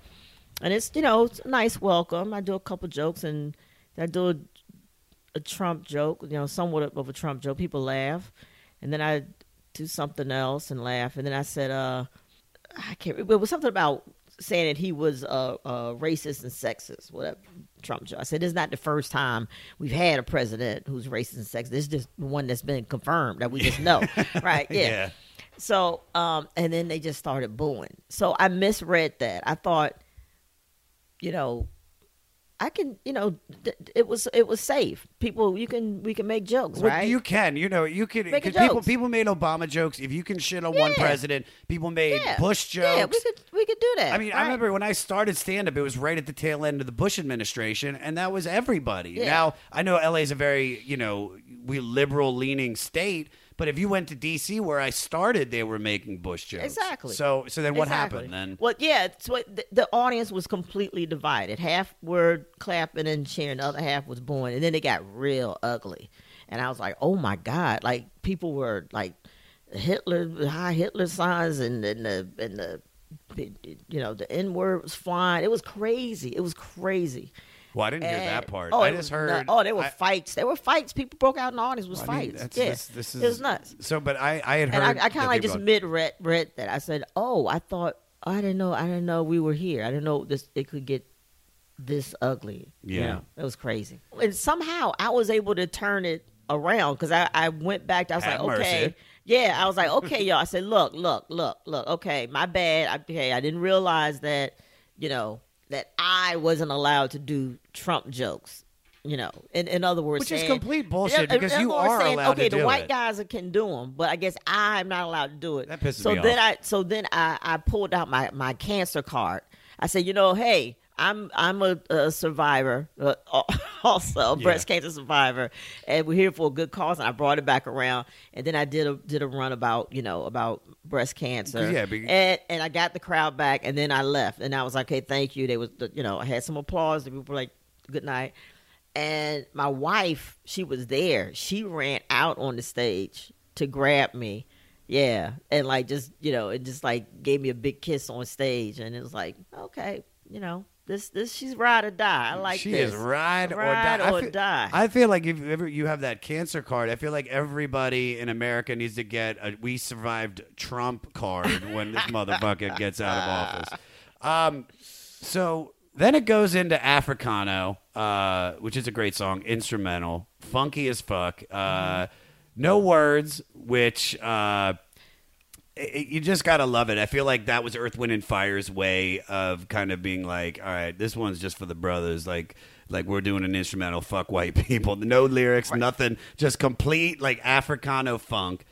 [SPEAKER 3] and it's you know it's a nice welcome. I do a couple jokes and I do a, Trump joke, you know, somewhat of a Trump joke. People laugh, and then I do something else and laugh, and then I said, uh, I can't. It was something about saying that he was uh, uh, racist and sexist, whatever. Trump joke. I said, this is not the first time we've had a president who's racist and sexist. This is just the one that's been confirmed that we just know, right? Yeah.
[SPEAKER 2] Yeah.
[SPEAKER 3] So, um, and then they just started booing. So I misread that. I thought, you know, I can, you know, th- it was it was safe. People, you can we can make jokes,
[SPEAKER 2] Well,
[SPEAKER 3] right?
[SPEAKER 2] You can, you know, you can. Because people, people made Obama jokes. If you can shit on one president, people made
[SPEAKER 3] yeah.
[SPEAKER 2] Bush jokes.
[SPEAKER 3] Yeah, we could we could do that.
[SPEAKER 2] I mean, I remember when I started stand up, it was right at the tail end of the Bush administration, and that was everybody.
[SPEAKER 3] Yeah.
[SPEAKER 2] Now, I know LA is a very, you know, we liberal leaning state, but if you went to DC where I started, they were making Bush jokes.
[SPEAKER 3] Exactly.
[SPEAKER 2] So, so then what
[SPEAKER 3] Exactly.
[SPEAKER 2] happened then?
[SPEAKER 3] Well, yeah, it's what the, the audience was completely divided. Half were clapping and cheering, the other half was booing, and then it got real ugly. And I was like, "Oh my god!" Like people were like Hitler, high Hitler signs, and, and the and the you know the N word was flying. It was crazy. It was crazy.
[SPEAKER 2] Well, I didn't hear that part.
[SPEAKER 3] Oh,
[SPEAKER 2] I just heard.
[SPEAKER 3] nut- oh, there were
[SPEAKER 2] I-
[SPEAKER 3] fights. There were fights. People broke out in the audience. It was
[SPEAKER 2] I mean,
[SPEAKER 3] fights.
[SPEAKER 2] that's-
[SPEAKER 3] yeah,
[SPEAKER 2] this- this
[SPEAKER 3] it was
[SPEAKER 2] is-
[SPEAKER 3] nuts.
[SPEAKER 2] So, but I, I had heard.
[SPEAKER 3] And I, I kind of like just mid read read that. I said, "Oh, I thought I didn't know. I didn't know we were here. I didn't know this. It could get this ugly. You
[SPEAKER 2] Yeah.
[SPEAKER 3] know, it was crazy. And somehow I was able to turn it around because I, I went back. I was
[SPEAKER 2] Have
[SPEAKER 3] like, okay, yeah. I was like, okay, y'all. I said, look, look, look, look. Okay, my bad. Okay, I didn't realize that. You know that I wasn't allowed to do Trump jokes. You know, in, in other words,
[SPEAKER 2] Which is complete bullshit,
[SPEAKER 3] in
[SPEAKER 2] because you are
[SPEAKER 3] saying,
[SPEAKER 2] allowed
[SPEAKER 3] okay,
[SPEAKER 2] to
[SPEAKER 3] the white
[SPEAKER 2] it.
[SPEAKER 3] guys can do them, but I guess I'm not allowed to do it.
[SPEAKER 2] That pisses
[SPEAKER 3] so
[SPEAKER 2] me
[SPEAKER 3] then
[SPEAKER 2] off.
[SPEAKER 3] I so then I, I pulled out my, my cancer card. I said, you know, hey, I'm I'm a, a survivor, uh, also a breast cancer survivor, and we're here for a good cause. And I brought it back around, and then I did a did a run about you know about breast cancer.
[SPEAKER 2] Yeah, but-
[SPEAKER 3] and and I got the crowd back, and then I left, and I was like, okay, thank you. They was you know I had some applause. The people were like, good night. And my wife, she was there. She ran out on the stage to grab me. Yeah. And like just, you know, it just like gave me a big kiss on stage and it was like, okay, you know, this this she's ride or die. I like
[SPEAKER 2] she
[SPEAKER 3] this.
[SPEAKER 2] is ride,
[SPEAKER 3] Ride
[SPEAKER 2] or die.
[SPEAKER 3] or
[SPEAKER 2] I feel,
[SPEAKER 3] die.
[SPEAKER 2] I feel like if ever you have that cancer card, I feel like everybody in America needs to get a "We survived Trump" card when this motherfucker gets out of office. Um, so then it goes into Africano, uh, which is a great song, instrumental, funky as fuck. Uh, no words, which. Uh, it, you just gotta love it. I feel like that was Earth, Wind, and Fire's way of kind of being like, all right, this one's just for the brothers. Like, like we're doing an instrumental. Fuck white people. No lyrics, nothing. Just complete like Africano funk.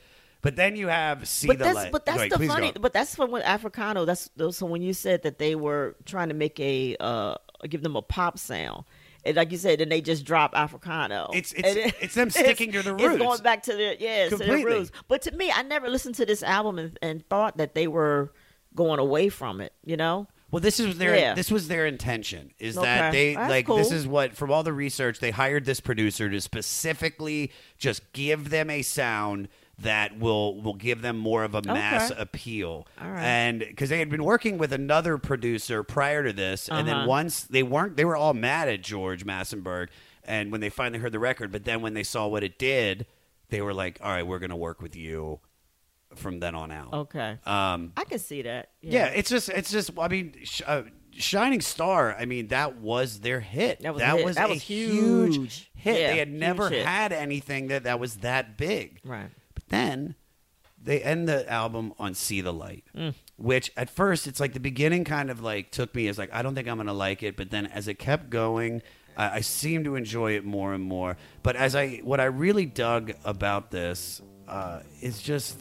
[SPEAKER 2] But then you have see
[SPEAKER 3] but
[SPEAKER 2] the
[SPEAKER 3] that's
[SPEAKER 2] light.
[SPEAKER 3] but that's
[SPEAKER 2] Wait,
[SPEAKER 3] the funny.
[SPEAKER 2] go.
[SPEAKER 3] But that's when with Africano. That's so when you said that they were trying to make a uh give them a pop sound. And like you said, then they just drop Africano.
[SPEAKER 2] It's- it's-
[SPEAKER 3] it-
[SPEAKER 2] it's them sticking to the roots.
[SPEAKER 3] It's going back to their yeah, to their roots. But to me, I never listened to this album and, and thought that they were going away from it. You know?
[SPEAKER 2] Well, this is their
[SPEAKER 3] Yeah.
[SPEAKER 2] this was their intention is that they
[SPEAKER 3] That's
[SPEAKER 2] like this is what from all the research they hired this producer to specifically just give them a sound that will will give them more of a mass
[SPEAKER 3] Okay.
[SPEAKER 2] appeal.
[SPEAKER 3] All right.
[SPEAKER 2] And because they had been working with another producer prior to this, and then
[SPEAKER 3] Uh-huh.
[SPEAKER 2] once they weren't, they were all mad at George Massenburg. And when they finally heard the record, but then when they saw what it did, they were like, "All right, we're going to work with you from then on out."
[SPEAKER 3] Okay.
[SPEAKER 2] Um,
[SPEAKER 3] I can see that.
[SPEAKER 2] yeah, it's just it's just I mean, sh- uh, Shining Star. I mean, that was their hit.
[SPEAKER 3] That was a hit. That
[SPEAKER 2] a
[SPEAKER 3] was
[SPEAKER 2] huge,
[SPEAKER 3] huge.
[SPEAKER 2] hit.
[SPEAKER 3] Yeah,
[SPEAKER 2] they had never
[SPEAKER 3] hit.
[SPEAKER 2] had anything that that was that big.
[SPEAKER 3] Right.
[SPEAKER 2] Then they end the album on "See the Light,"
[SPEAKER 3] Mm.
[SPEAKER 2] which at first it's like the beginning kind of like took me as like I don't think I'm gonna like it, but then as it kept going. I I seem to enjoy it more and more. But as I, what I really dug about this uh, is just,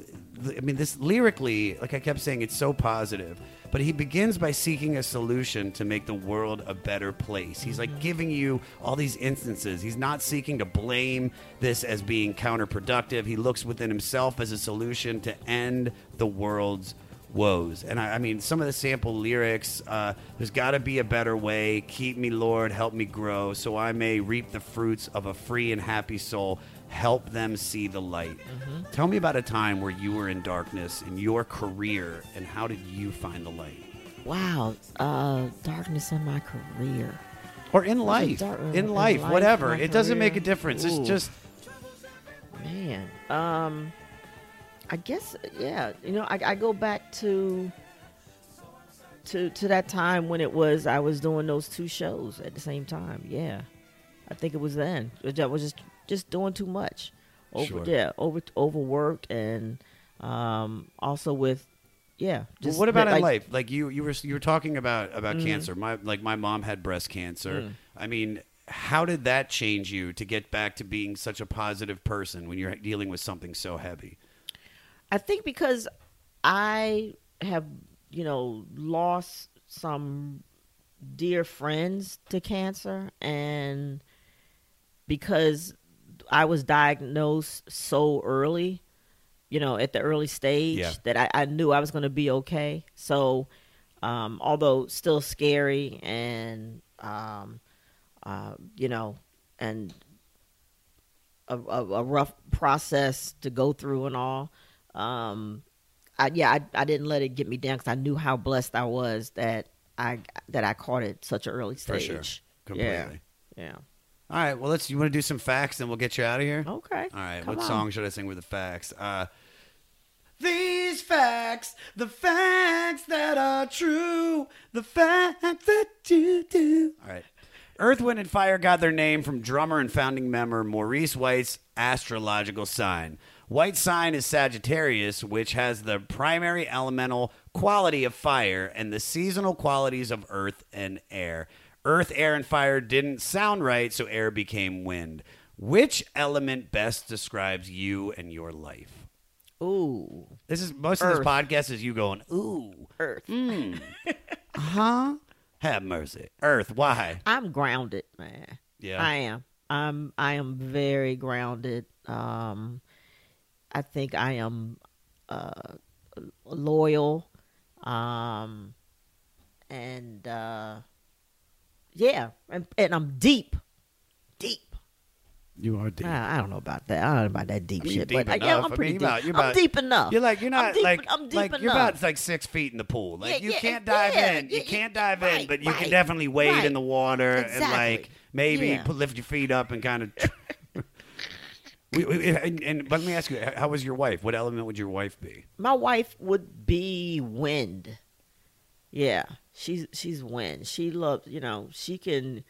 [SPEAKER 2] I mean, this lyrically, like I kept saying, it's so positive. But he begins by seeking a solution to make the world a better place. He's like giving you all these instances. He's not seeking to blame this as being counterproductive. He looks within himself as a solution to end the world's woes. And I, I mean, some of the sample lyrics uh, there's got to be a better way. Keep me, Lord, help me grow, so I may reap the fruits of a free and happy soul. Help them see the light. Tell me about a time where you were in darkness in your career, and how did you find the light?
[SPEAKER 3] Wow. Uh, darkness in my career.
[SPEAKER 2] Or in life,
[SPEAKER 3] dark-
[SPEAKER 2] in
[SPEAKER 3] in
[SPEAKER 2] life,
[SPEAKER 3] life,
[SPEAKER 2] whatever. It doesn't make a difference. It's just
[SPEAKER 3] Man, um, I guess yeah. You know, I, I go back to to to that time when it was I was doing those two shows at the same time. Yeah, I think it was then. I was just just doing too much. Over
[SPEAKER 2] Sure.
[SPEAKER 3] yeah, over overworked and um also with yeah.
[SPEAKER 2] Well,
[SPEAKER 3] Just
[SPEAKER 2] what about in life? Like you, you were you were talking about about
[SPEAKER 3] Mhm.
[SPEAKER 2] cancer. My like my mom had breast cancer.
[SPEAKER 3] Mm.
[SPEAKER 2] I mean, how did that change you to get back to being such a positive person when you're dealing with something so heavy?
[SPEAKER 3] I think because I have, you know, lost some dear friends to cancer and because I was diagnosed so early, you know, at the early stage
[SPEAKER 2] Yeah.
[SPEAKER 3] that I, I knew I was going to be okay. So, um, although still scary and, um, uh, you know, and a, a, a rough process to go through and all. Um, I, yeah, I, I didn't let it get me down because I knew how blessed I was that I that I caught it such an early
[SPEAKER 2] For
[SPEAKER 3] stage.
[SPEAKER 2] sure.
[SPEAKER 3] Yeah, yeah.
[SPEAKER 2] All right. Well, let's. You want to do some facts, and we'll get you out of here.
[SPEAKER 3] Okay.
[SPEAKER 2] All right.
[SPEAKER 3] Come
[SPEAKER 2] what
[SPEAKER 3] on.
[SPEAKER 2] song should I sing with the facts? Uh, these facts, the facts that are true, the facts that you do. All right. Earth, Wind, and Fire got their name from drummer and founding member Maurice White's astrological sign. White's sign is Sagittarius, which has the primary elemental quality of fire and the seasonal qualities of earth and air. Earth, air, and fire didn't sound right, so air became wind. Which element best describes you and your life?
[SPEAKER 3] Ooh,
[SPEAKER 2] This is most of this podcast is you going, ooh,
[SPEAKER 3] Earth.
[SPEAKER 2] mm, huh? Have mercy. Earth, why?
[SPEAKER 3] I'm grounded, man.
[SPEAKER 2] Yeah.
[SPEAKER 3] I am. I'm I am very grounded. Um I think I am uh loyal. Um and uh yeah, and, and I'm deep. Deep.
[SPEAKER 2] You are deep.
[SPEAKER 3] I, I don't know about that. I don't know about that deep
[SPEAKER 2] I mean,
[SPEAKER 3] shit,
[SPEAKER 2] deep
[SPEAKER 3] but
[SPEAKER 2] enough.
[SPEAKER 3] yeah,
[SPEAKER 2] I
[SPEAKER 3] I'm pretty
[SPEAKER 2] mean,
[SPEAKER 3] deep.
[SPEAKER 2] you're about- you're
[SPEAKER 3] I'm deep enough.
[SPEAKER 2] You're like you're
[SPEAKER 3] I'm
[SPEAKER 2] not
[SPEAKER 3] deep-
[SPEAKER 2] like
[SPEAKER 3] I'm deep
[SPEAKER 2] like
[SPEAKER 3] enough.
[SPEAKER 2] you're about like six feet in the pool. Like
[SPEAKER 3] Yeah,
[SPEAKER 2] you
[SPEAKER 3] yeah,
[SPEAKER 2] can't dive
[SPEAKER 3] yeah,
[SPEAKER 2] in. You can't dive in, but you can definitely wade
[SPEAKER 3] right.
[SPEAKER 2] in the water and like maybe
[SPEAKER 3] Yeah.
[SPEAKER 2] put, lift your feet up and kind of. we, we, and, and but let me ask you, how was your wife? What element would your wife be?
[SPEAKER 3] My wife would be wind. Yeah, she's she's wind. She loves, you know, she can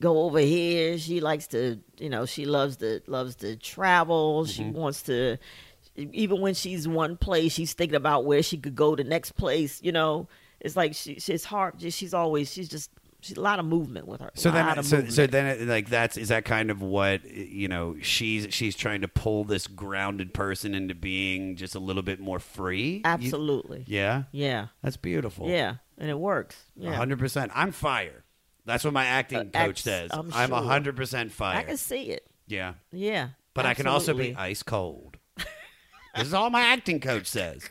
[SPEAKER 3] go over here. She likes to, you know, she loves to loves to travel. She
[SPEAKER 2] Mm-hmm.
[SPEAKER 3] wants to even when she's one place, she's thinking about where she could go the next place, you know. It's like she she's hard she's always she's just she's a lot of movement with her.
[SPEAKER 2] So then, so, so then, it, like that's is that kind of what you know? She's she's trying to pull this grounded person into being just a little bit more free. You-
[SPEAKER 3] absolutely.
[SPEAKER 2] yeah,
[SPEAKER 3] Yeah.
[SPEAKER 2] that's beautiful.
[SPEAKER 3] Yeah, and it works. Yeah.
[SPEAKER 2] hundred percent. I'm fire. That's what my acting
[SPEAKER 3] Uh,
[SPEAKER 2] coach
[SPEAKER 3] act-
[SPEAKER 2] says.
[SPEAKER 3] I'm
[SPEAKER 2] hundred percent fire.
[SPEAKER 3] I can see it.
[SPEAKER 2] yeah,
[SPEAKER 3] Yeah.
[SPEAKER 2] but I can also be ice cold. this is all my acting coach says.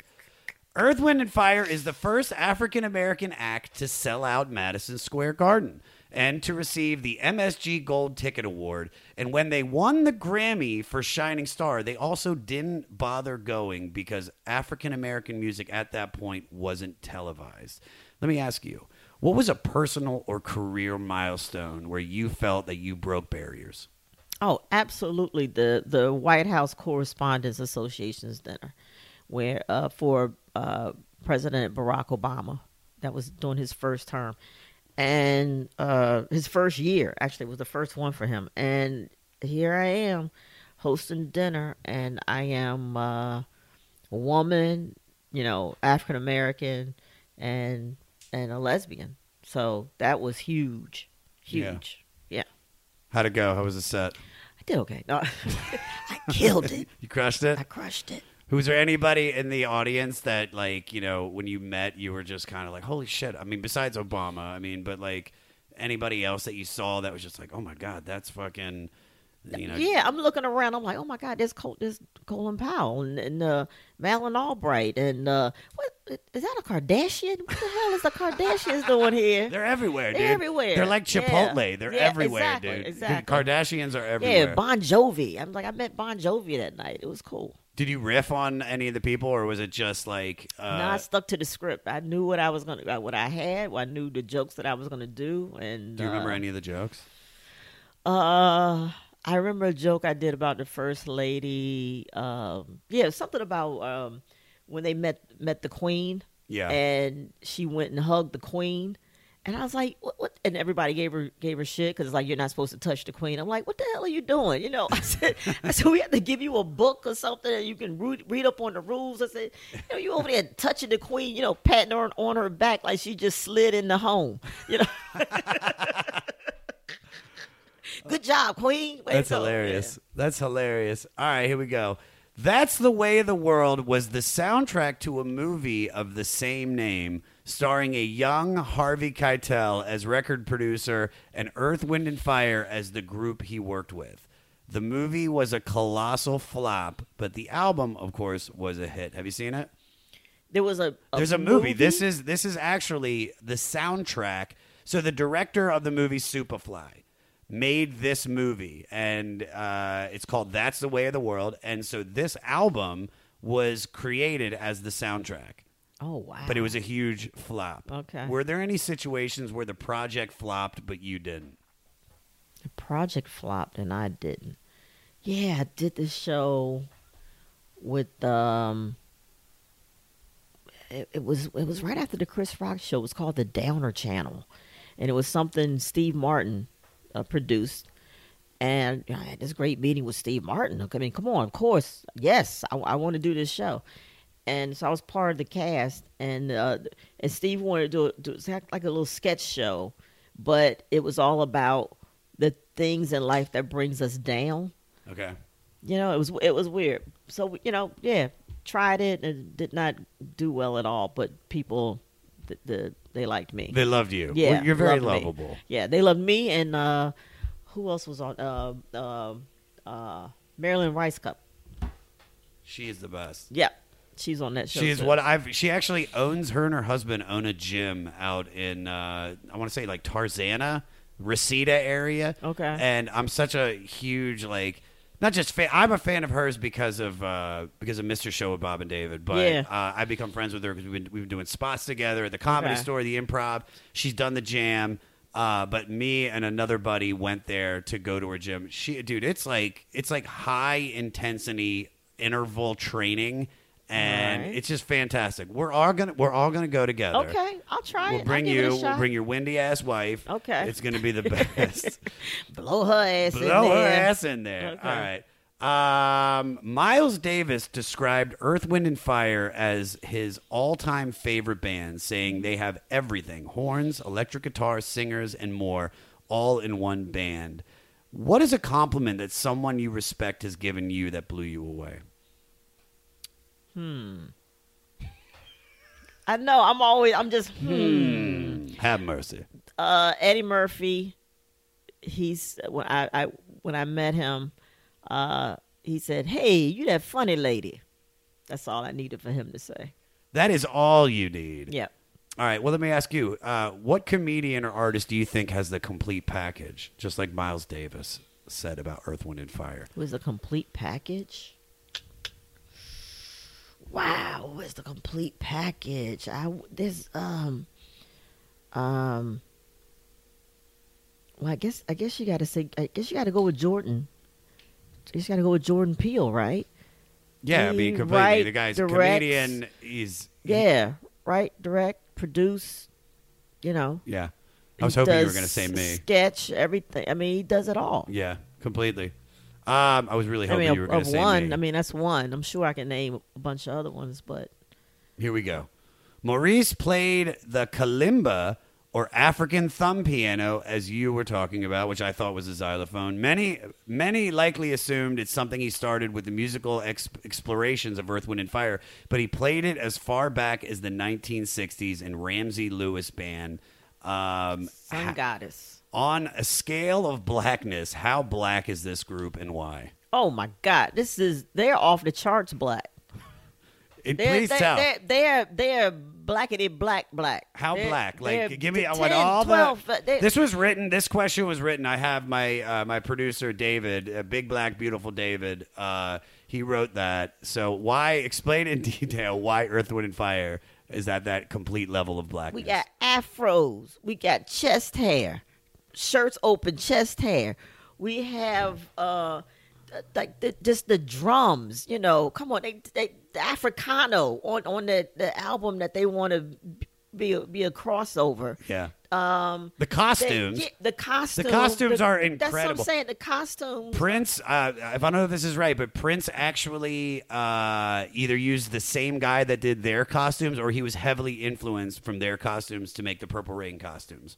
[SPEAKER 2] Earth, Wind, and Fire is the first African American act to sell out Madison Square Garden and to receive the MSG Gold Ticket Award. And when they won the Grammy for Shining Star, they also didn't bother going because African American music at that point wasn't televised. Let me ask you, what was a personal or career milestone where you felt that you broke barriers?
[SPEAKER 3] Oh, absolutely. The the White House Correspondents Association's dinner, where uh, for uh, President Barack Obama, that was during his first term, and uh, his first year actually was the first one for him. And here I am, hosting dinner, and I am uh, a woman, you know, African American, and and a lesbian. So that was huge,
[SPEAKER 2] Yeah.
[SPEAKER 3] huge. yeah.
[SPEAKER 2] How'd it go? How was the set?
[SPEAKER 3] I did okay. No, I killed it.
[SPEAKER 2] You crushed it?
[SPEAKER 3] I crushed it.
[SPEAKER 2] Was there anybody in the audience that, like, you know, when you met, you were just kind of like, holy shit? I mean, besides Obama, I mean, but like anybody else that you saw that was just like, oh my God, that's fucking, you know.
[SPEAKER 3] Yeah, I'm looking around. I'm like, oh my god, there's Col- there's Colin Powell and, and uh, Madeleine Albright and uh, what is that a Kardashian? What the hell is the Kardashians doing here?
[SPEAKER 2] They're everywhere, dude.
[SPEAKER 3] They're everywhere.
[SPEAKER 2] They're like
[SPEAKER 3] Yeah.
[SPEAKER 2] Chipotle. They're
[SPEAKER 3] Yeah,
[SPEAKER 2] everywhere,
[SPEAKER 3] exactly,
[SPEAKER 2] dude.
[SPEAKER 3] exactly.
[SPEAKER 2] Kardashians are everywhere. Yeah.
[SPEAKER 3] Bon Jovi. I'm like, I met Bon Jovi that night. It was cool.
[SPEAKER 2] Did you riff on any of the people, or was it just like? Uh,
[SPEAKER 3] no, I stuck to the script. I knew what I was gonna, uh, what I had. I knew the jokes that I was gonna do. And
[SPEAKER 2] do you remember
[SPEAKER 3] uh,
[SPEAKER 2] any of the jokes?
[SPEAKER 3] Uh, I remember a joke I did about the first lady. Um, yeah, something about um when they met met the queen.
[SPEAKER 2] Yeah.
[SPEAKER 3] And she went and hugged the queen, and I was like, "What?" what? And everybody gave her gave her shit because it's like you're not supposed to touch the queen. I'm like, "What the hell are you doing?" You know, I said, "I said we have to give you a book or something and you can read, read up on the rules." I said, "You know, you over there touching the queen, you know, patting her on her back like she just slid in the home." You know. Good job, Queen. Way
[SPEAKER 2] That's hilarious. That's hilarious. All right, here we go. That's the Way of the World was the soundtrack to a movie of the same name, starring a young Harvey Keitel as record producer and Earth, Wind, and Fire as the group he worked with. The movie was a colossal flop, but the album, of course, was a hit. Have you seen it?
[SPEAKER 3] There was a, a
[SPEAKER 2] There's a movie. This is this is actually the soundtrack. So the director of the movie Superfly made this movie, and uh, it's called "That's the Way of the World." And so this album was created as the soundtrack,
[SPEAKER 3] Oh wow!
[SPEAKER 2] but it was a huge flop.
[SPEAKER 3] Okay.
[SPEAKER 2] Were there any situations where the project flopped, but you didn't?
[SPEAKER 3] The project flopped and I didn't. Yeah, I did this show with um. It, it was it was right after the Chris Rock show. It was called the Downer Channel, and it was something Steve Martin uh, produced. And I had this great meeting with Steve Martin. I mean, come on, of course, yes, I, I want to do this show. And so I was part of the cast, and uh, and Steve wanted to do, do like a little sketch show, but it was all about the things in life that brings us down.
[SPEAKER 2] Okay.
[SPEAKER 3] You know, it was it was weird. So you know, yeah, tried it and did not do well at all. But people the, the they liked me.
[SPEAKER 2] They loved you.
[SPEAKER 3] Yeah,
[SPEAKER 2] Well, you're very
[SPEAKER 3] loved me.
[SPEAKER 2] lovable.
[SPEAKER 3] Yeah, they loved me and uh, who else was on? Uh, uh, uh, Mary Lynn Rajskub.
[SPEAKER 2] She is the best.
[SPEAKER 3] Yeah, she's on that show.
[SPEAKER 2] She's
[SPEAKER 3] too.
[SPEAKER 2] what I've. She actually owns. Her and her husband own a gym out in. Uh, I want to say like Tarzana, Reseda area.
[SPEAKER 3] Okay.
[SPEAKER 2] And I'm such a huge like. Not just fan. I'm a fan of hers because of uh, because of Mr. Show with Bob and David. But
[SPEAKER 3] Yeah.
[SPEAKER 2] uh, I've become friends with her because we've been we've been doing spots together at the comedy
[SPEAKER 3] Okay.
[SPEAKER 2] store, the Improv. She's done the jam. Uh, but me and another buddy went there to go to her gym. She, dude, it's like it's like high intensity interval training, and
[SPEAKER 3] Alright.
[SPEAKER 2] it's just fantastic. We're all gonna we're all gonna go together.
[SPEAKER 3] Okay, I'll try
[SPEAKER 2] We'll
[SPEAKER 3] it.
[SPEAKER 2] bring you. We'll bring your windy ass wife.
[SPEAKER 3] Okay.
[SPEAKER 2] It's gonna be the best.
[SPEAKER 3] blow her ass in
[SPEAKER 2] Blow her
[SPEAKER 3] there.
[SPEAKER 2] ass in there.
[SPEAKER 3] Okay.
[SPEAKER 2] All right. Um, Miles Davis described Earth, Wind, and Fire as his all-time favorite band, saying they have everything: horns, electric guitars, singers, and more, all in one band. What is a compliment that someone you respect has given you that blew you away?
[SPEAKER 3] Hmm. I know. I'm always. I'm just. Hmm.
[SPEAKER 2] Have mercy.
[SPEAKER 3] Uh, Eddie Murphy. He's when I, I when I met him, uh, he said, "Hey, you that funny lady." That's all I needed for him to say.
[SPEAKER 2] That is all you need.
[SPEAKER 3] Yep.
[SPEAKER 2] All right. Well, let me ask you: uh, What comedian or artist do you think has the complete package, just like Miles Davis said about Earth, Wind, and Fire?
[SPEAKER 3] It was a complete package. Wow, where's the complete package? I this um um. Well, I guess I guess you got to say I guess you got to go with Jordan. You just got to go with Jordan Peele, right?
[SPEAKER 2] Yeah, I
[SPEAKER 3] He
[SPEAKER 2] mean, completely.
[SPEAKER 3] write,
[SPEAKER 2] the guy's
[SPEAKER 3] directs.
[SPEAKER 2] comedian. He's
[SPEAKER 3] Yeah, right. Direct, produce. You know.
[SPEAKER 2] yeah. I was hoping you were going to say me.
[SPEAKER 3] Sketch everything. I mean, he does it all.
[SPEAKER 2] Yeah, completely. Um, I was really
[SPEAKER 3] I
[SPEAKER 2] hoping
[SPEAKER 3] mean,
[SPEAKER 2] you were going to say
[SPEAKER 3] one.
[SPEAKER 2] me.
[SPEAKER 3] I mean, that's one. I'm sure I can name a bunch of other ones, but
[SPEAKER 2] Here we go. Maurice played the kalimba or African thumb piano, as you were talking about, which I thought was a xylophone. Many, many likely assumed it's something he started with the musical ex- explorations of Earth, Wind, and Fire, but he played it as far back as the 1960s in Ramsey Lewis Band. Um,
[SPEAKER 3] Sun
[SPEAKER 2] ha-
[SPEAKER 3] Goddess.
[SPEAKER 2] On a scale of blackness, how black is this group and why?
[SPEAKER 3] Oh my God, this is they're off the charts black.
[SPEAKER 2] It,
[SPEAKER 3] They're,
[SPEAKER 2] please
[SPEAKER 3] they're,
[SPEAKER 2] tell.
[SPEAKER 3] They're, they're they're blackety black black.
[SPEAKER 2] How
[SPEAKER 3] They're-
[SPEAKER 2] black? Like, give me. I want all
[SPEAKER 3] 12,
[SPEAKER 2] the.
[SPEAKER 3] uh,
[SPEAKER 2] This was written. This question was written. I have my uh, my producer David, uh, big black beautiful David. Uh, he wrote that. So why explain in detail why Earth, Wind, and Fire is at that complete level of blackness?
[SPEAKER 3] We got afros. We got chest hair, shirts open, chest hair. We have uh, like the, just the drums. You know, come on, they, they the Africano on on the, the album that they want to be a, be a crossover.
[SPEAKER 2] yeah.
[SPEAKER 3] Um,
[SPEAKER 2] The costumes.
[SPEAKER 3] they- yeah, the costumes.
[SPEAKER 2] The costumes are
[SPEAKER 3] That's what
[SPEAKER 2] incredible.
[SPEAKER 3] I'm saying. The costumes.
[SPEAKER 2] Prince, uh, if I know if this is right, but Prince actually uh, either used the same guy that did their costumes, or he was heavily influenced from their costumes to make the Purple Rain costumes.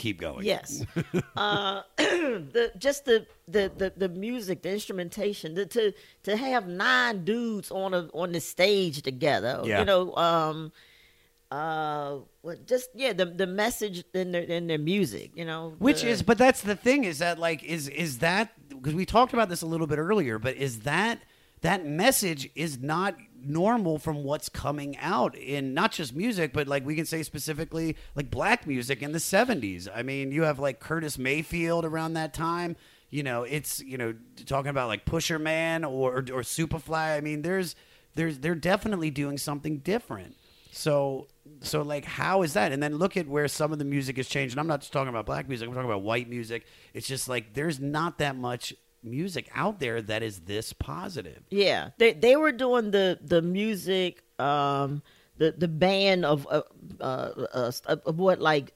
[SPEAKER 2] Keep going.
[SPEAKER 3] Yes. uh, the just the, the the the music, the instrumentation, the, to to have nine dudes on a on the stage together.
[SPEAKER 2] Yeah.
[SPEAKER 3] You know, um, uh, what just yeah, the the message in their in their music. You know,
[SPEAKER 2] Which
[SPEAKER 3] the-
[SPEAKER 2] is, but that's the thing is that like is is that because we talked about this a little bit earlier, but is that that message is not normal from what's coming out in not just music, but like we can say specifically like black music in the '70s. I mean, you have like Curtis Mayfield around that time. You know, it's you know talking about like Pusher Man or or Superfly. I mean, there's there's they're definitely doing something different. So so like how is that? And then look at where some of the music has changed. And I'm not just talking about black music. I'm talking about white music. It's just like there's not that much music out there that is this positive.
[SPEAKER 3] Yeah, they they were doing the the music, um, the the band of uh, uh, uh of what like.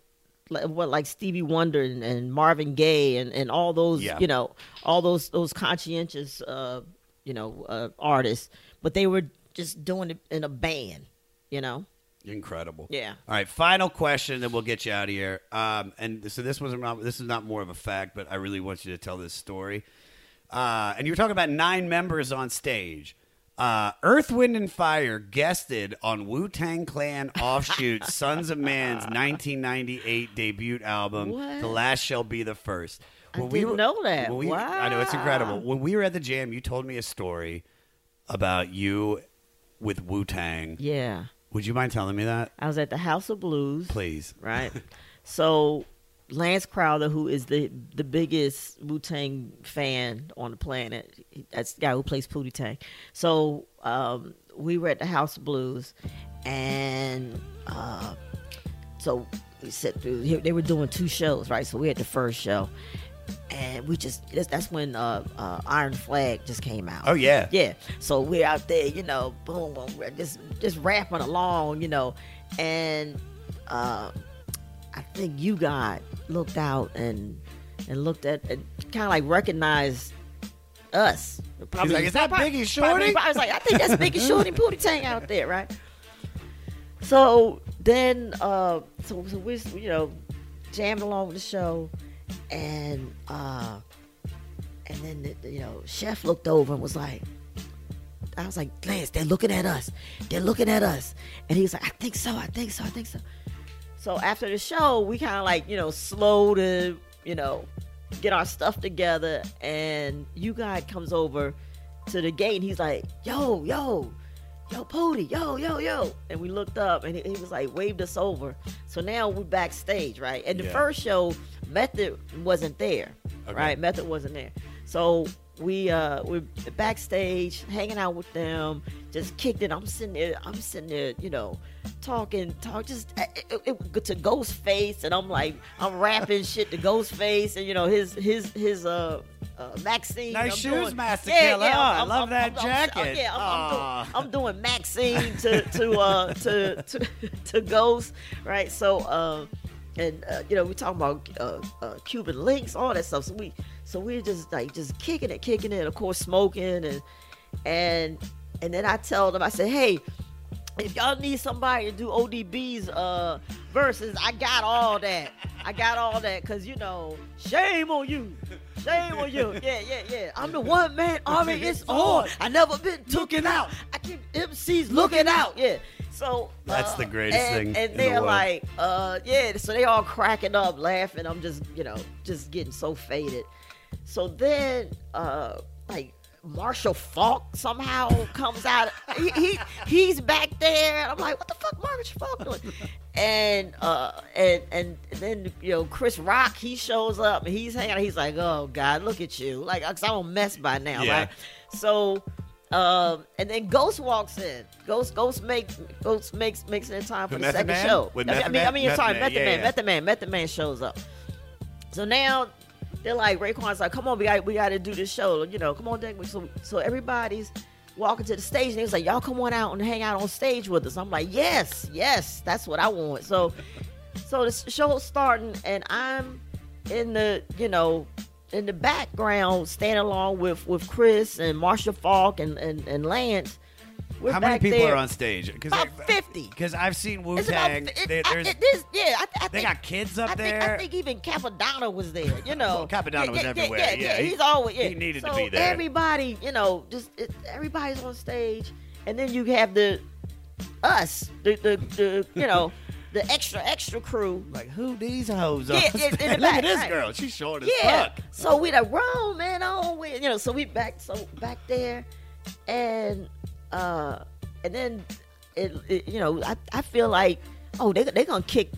[SPEAKER 3] like- What like Stevie Wonder and, and Marvin Gaye and, and all those
[SPEAKER 2] Yeah.
[SPEAKER 3] you know all those those conscientious uh you know uh, artists, but they were just doing it in a band, you know.
[SPEAKER 2] Incredible.
[SPEAKER 3] Yeah.
[SPEAKER 2] All right, final question, then we'll get you out of here. Um, and so this wasn't not, this is not more of a fact, but I really want you to tell this story. Uh, and you were talking about nine members on stage. Uh, Earth, Wind, and Fire guested on Wu Tang Clan offshoot Sunz of Man's 1998 debut album,
[SPEAKER 3] What?
[SPEAKER 2] The Last Shall Be the First.
[SPEAKER 3] I didn't know that.
[SPEAKER 2] when we- I know it's incredible. When we were at the jam, you told me a story about you with Wu Tang.
[SPEAKER 3] Yeah.
[SPEAKER 2] Would you mind telling me that?
[SPEAKER 3] I was at the House of Blues.
[SPEAKER 2] Please.
[SPEAKER 3] Right. so Lance Crouther, who is the the biggest Wu Tang fan on the planet, that's the guy who plays Pootie Tang. So um, we were at the House of Blues, and uh, so we sit through. They were doing two shows, right? So we had the first show. And we just, that's, when uh, uh, Iron Flag just came out.
[SPEAKER 2] Oh, yeah.
[SPEAKER 3] Yeah. So we're out there, you know, boom, boom, just, just rapping along, you know. And uh, I think you got looked out and and looked at and kind of like recognized us.
[SPEAKER 2] like, "Is that
[SPEAKER 3] probably-
[SPEAKER 2] Biggie Shorty?"
[SPEAKER 3] probably- I was like, I think that's Biggie Shorty and Pootie Tang out there, right? So then, uh, so so we you know jammed along with the show, and uh, and then the, the, you know chef looked over and was like. I was like, Lance, they're looking at us. They're looking at us. And he was like, I think so, I think so, I think so. So after the show, we kind of like, you know, slow to, you know, get our stuff together. And you guy comes over to the gate and he's like, yo, yo, yo, Pootie, yo, yo, yo. And we looked up and he, he was like, waved us over. So now we're backstage, right? And the
[SPEAKER 2] Yeah.
[SPEAKER 3] first show, Method wasn't there,
[SPEAKER 2] Okay.
[SPEAKER 3] right? Method wasn't there. So we uh we're backstage hanging out with them just kicked it i'm sitting there i'm sitting there you know talking talk just uh, it, it, it, to Ghostface, and i'm like i'm rapping shit to Ghostface, and you know his his his uh uh, Maxine.
[SPEAKER 2] Nice
[SPEAKER 3] I'm
[SPEAKER 2] shoes,
[SPEAKER 3] doing,
[SPEAKER 2] Master
[SPEAKER 3] yeah,
[SPEAKER 2] Killer.
[SPEAKER 3] Yeah,
[SPEAKER 2] I
[SPEAKER 3] I'm-
[SPEAKER 2] love
[SPEAKER 3] I'm-
[SPEAKER 2] that
[SPEAKER 3] I'm- I'm-
[SPEAKER 2] jacket.
[SPEAKER 3] yeah, I'm, I'm, doing, I'm doing Maxine to to uh to to, to Ghost, right? So uh, and uh, you know we talking about uh, uh, Cuban links, all that stuff. So we so we're just like just kicking it, kicking it. Of course, smoking and and and then I tell them, I said, hey. If y'all need somebody to do ODB's uh verses, I got all that. I got all that because you know, shame on you, shame on you. Yeah, yeah, yeah. I'm the one man army. It's on. I never been taken out. I keep MCs looking out. Yeah. So
[SPEAKER 2] That's
[SPEAKER 3] uh,
[SPEAKER 2] the greatest
[SPEAKER 3] and,
[SPEAKER 2] thing
[SPEAKER 3] And they're
[SPEAKER 2] world.
[SPEAKER 3] like, uh, yeah. So they all cracking up, laughing. I'm just, you know, just getting so faded. So then, uh, like Marshall Faulk somehow comes out. He, he he's back there, and I'm like, what the fuck, Marshall Faulk doing? And uh, and and then you know Chris Rock he shows up and he's hanging. out. He's like, oh God, look at you, like 'cause I'm a mess by now,
[SPEAKER 2] Yeah.
[SPEAKER 3] right? So. Um, and then Ghost walks in. Ghost, Ghost make, Ghost makes makes it in time for the
[SPEAKER 2] Method
[SPEAKER 3] second
[SPEAKER 2] Man?
[SPEAKER 3] show.
[SPEAKER 2] With
[SPEAKER 3] I mean, I mean, I mean,
[SPEAKER 2] Method
[SPEAKER 3] sorry,
[SPEAKER 2] Man,
[SPEAKER 3] Method Man. Method Man, Method Man shows up. So now they're like, Raekwon's like, come on, we got we got to do this show. You know, come on, Dick. So so everybody's walking to the stage, and he was like, y'all come on out and hang out on stage with us. I'm like, yes, yes, that's what I want. So so the show's starting, and I'm in the you know in the background standing along with with Chris and Marshall Faulk and and, and Lance. We're
[SPEAKER 2] How many people
[SPEAKER 3] there.
[SPEAKER 2] are on stage? Because
[SPEAKER 3] About 50.
[SPEAKER 2] Because I've seen Wu Tang.
[SPEAKER 3] it,
[SPEAKER 2] There,
[SPEAKER 3] I-
[SPEAKER 2] there's
[SPEAKER 3] it- this, yeah, I, I
[SPEAKER 2] they
[SPEAKER 3] think,
[SPEAKER 2] got kids up
[SPEAKER 3] I think,
[SPEAKER 2] there.
[SPEAKER 3] I think even Cappadonna was there. You know,
[SPEAKER 2] Well, Cappadonna was
[SPEAKER 3] yeah,
[SPEAKER 2] everywhere.
[SPEAKER 3] Yeah,
[SPEAKER 2] Yeah, he-
[SPEAKER 3] he's always. Yeah.
[SPEAKER 2] he needed to be there.
[SPEAKER 3] Everybody, you know, just it, everybody's on stage, and then you have the us, the the, the you know, the extra extra crew.
[SPEAKER 2] Like who these hoes are?
[SPEAKER 3] Yeah, in- in the
[SPEAKER 2] Look at this
[SPEAKER 3] right.
[SPEAKER 2] girl. She's short as
[SPEAKER 3] Yeah.
[SPEAKER 2] fuck.
[SPEAKER 3] So we like, wrong man, on we, you know. So we back, so back there, and uh, and then it, it you know, I, I feel like, oh, they they gonna kick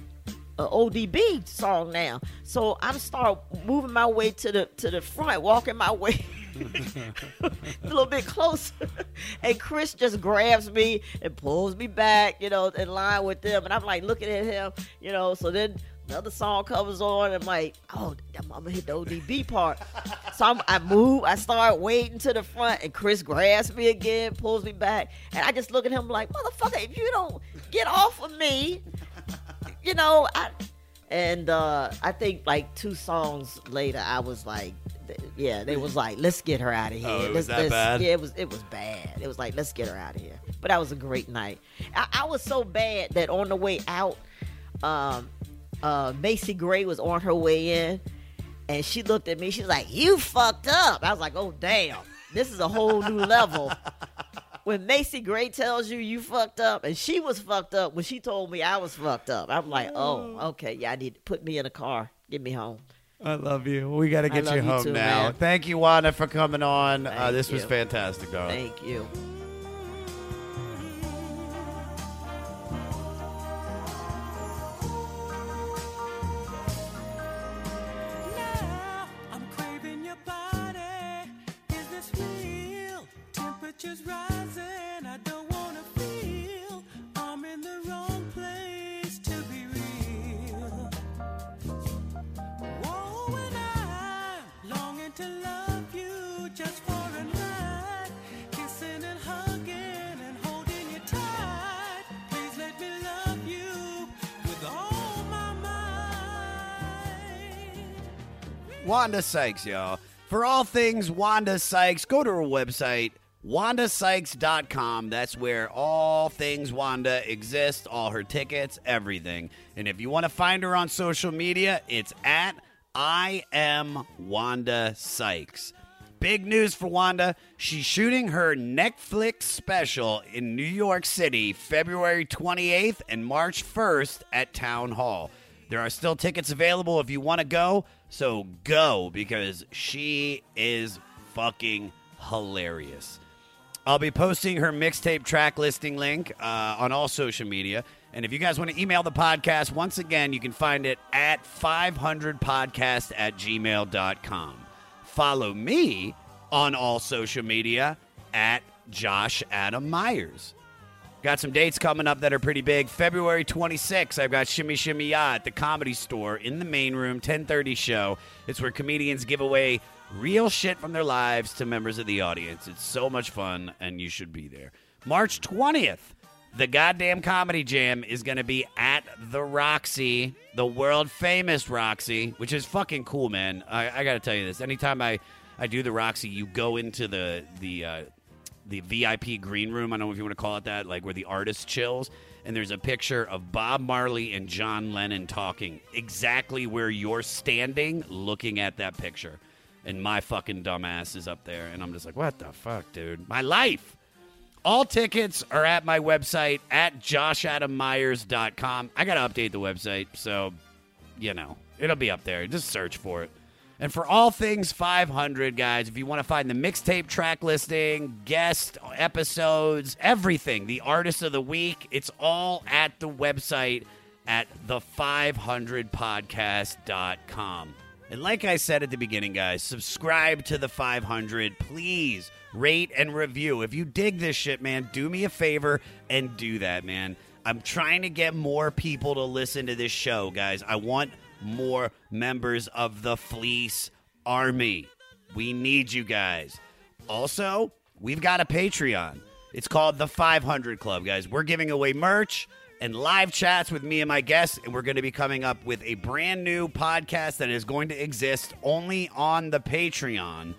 [SPEAKER 3] a ODB song now. So I'm start moving my way to the to the front, walking my way a little bit closer. and Chris just grabs me and pulls me back, you know, in line with them. And I'm like looking at him, you know. So then another song comes on. And I'm like, oh, I'm gonna hit the ODB part. so I'm, I move, I start wading to the front, and Chris grabs me again, pulls me back, and I just look at him like, motherfucker, if you don't get off of me, you know, I. And uh, I think like two songs later, I was like, yeah, they was like, let's get her out of here.
[SPEAKER 2] Oh, it
[SPEAKER 3] Let's-
[SPEAKER 2] was that
[SPEAKER 3] let's-
[SPEAKER 2] bad?
[SPEAKER 3] Yeah, it was. It was bad. It was like, let's get her out of here. But that was a great night. I, I was so bad that on the way out, um, uh, Macy Gray was on her way in, and she looked at me. She's like, "You fucked up." I was like, "Oh damn, this is a whole new level." When Macy Gray tells you you fucked up, and she was fucked up when she told me I was fucked up, I'm like, "Oh, okay, yeah, I need to put me in a car, get me home."
[SPEAKER 2] I love you. We got to get you
[SPEAKER 3] you
[SPEAKER 2] home
[SPEAKER 3] too,
[SPEAKER 2] now.
[SPEAKER 3] man.
[SPEAKER 2] Thank you, Wanda, for coming on. Uh, this was
[SPEAKER 3] you.
[SPEAKER 2] fantastic, darling.
[SPEAKER 3] Thank you.
[SPEAKER 6] Temperatures rising. I don't wanna feel. I'm in the wrong place to be real. Whoa, and I'm longing to love you just for a night. Kissing and hugging and holding you tight. Please let me love you with all my.
[SPEAKER 2] Wanda Sykes, y'all. For all things Wanda Sykes, go to her website, wandasykes.com. That's where all things Wanda exist, all her tickets, everything. And if you want to find her on social media, it's at I am Wanda Sykes. Big news for Wanda. She's shooting her Netflix special in New York City February 28th and March 1st at Town Hall. There are still tickets available if you want to go, so go because she is fucking hilarious. I'll be posting her mixtape track listing link uh, on all social media. And if you guys want to email the podcast, once again, you can find it at 500podcast at gmail.com. Follow me on all social media at Josh Adam Myers. Got some dates coming up that are pretty big. February 26th, I've got Shimmy Shimmy Ya at the Comedy Store in the main room, 1030 show. It's where comedians give away real shit from their lives to members of the audience. It's so much fun, and you should be there. March 20th, the goddamn Comedy Jam is going to be at the Roxy, the world famous Roxy, which is fucking cool, man. I, I got to tell you this. Anytime I, I do the Roxy, you go into the, the, uh, the VIP green room. I don't know if you want to call it that, like where the artist chills. And there's a picture of Bob Marley and John Lennon talking exactly where you're standing, looking at that picture. And my fucking dumbass is up there. And I'm just like, what the fuck, dude? My life. All tickets are at my website at joshadammyers.com. I got to update the website. So, you know, it'll be up there. Just search for it. And for all things 500, guys, if you want to find the mixtape track listing, guest episodes, everything, the artist of the week, it's all at the website at the500podcast.com. And like I said at the beginning, guys, subscribe to the 500. Please rate and review. If you dig this shit, man, do me a favor and do that, man. I'm trying to get more people to listen to this show, guys. I want more members of the Fleece Army. We need you guys. Also, we've got a Patreon. It's called the 500 Club, guys. We're giving away merch and live chats with me and my guests, and we're going to be coming up with a brand new podcast that is going to exist only on the Patreon.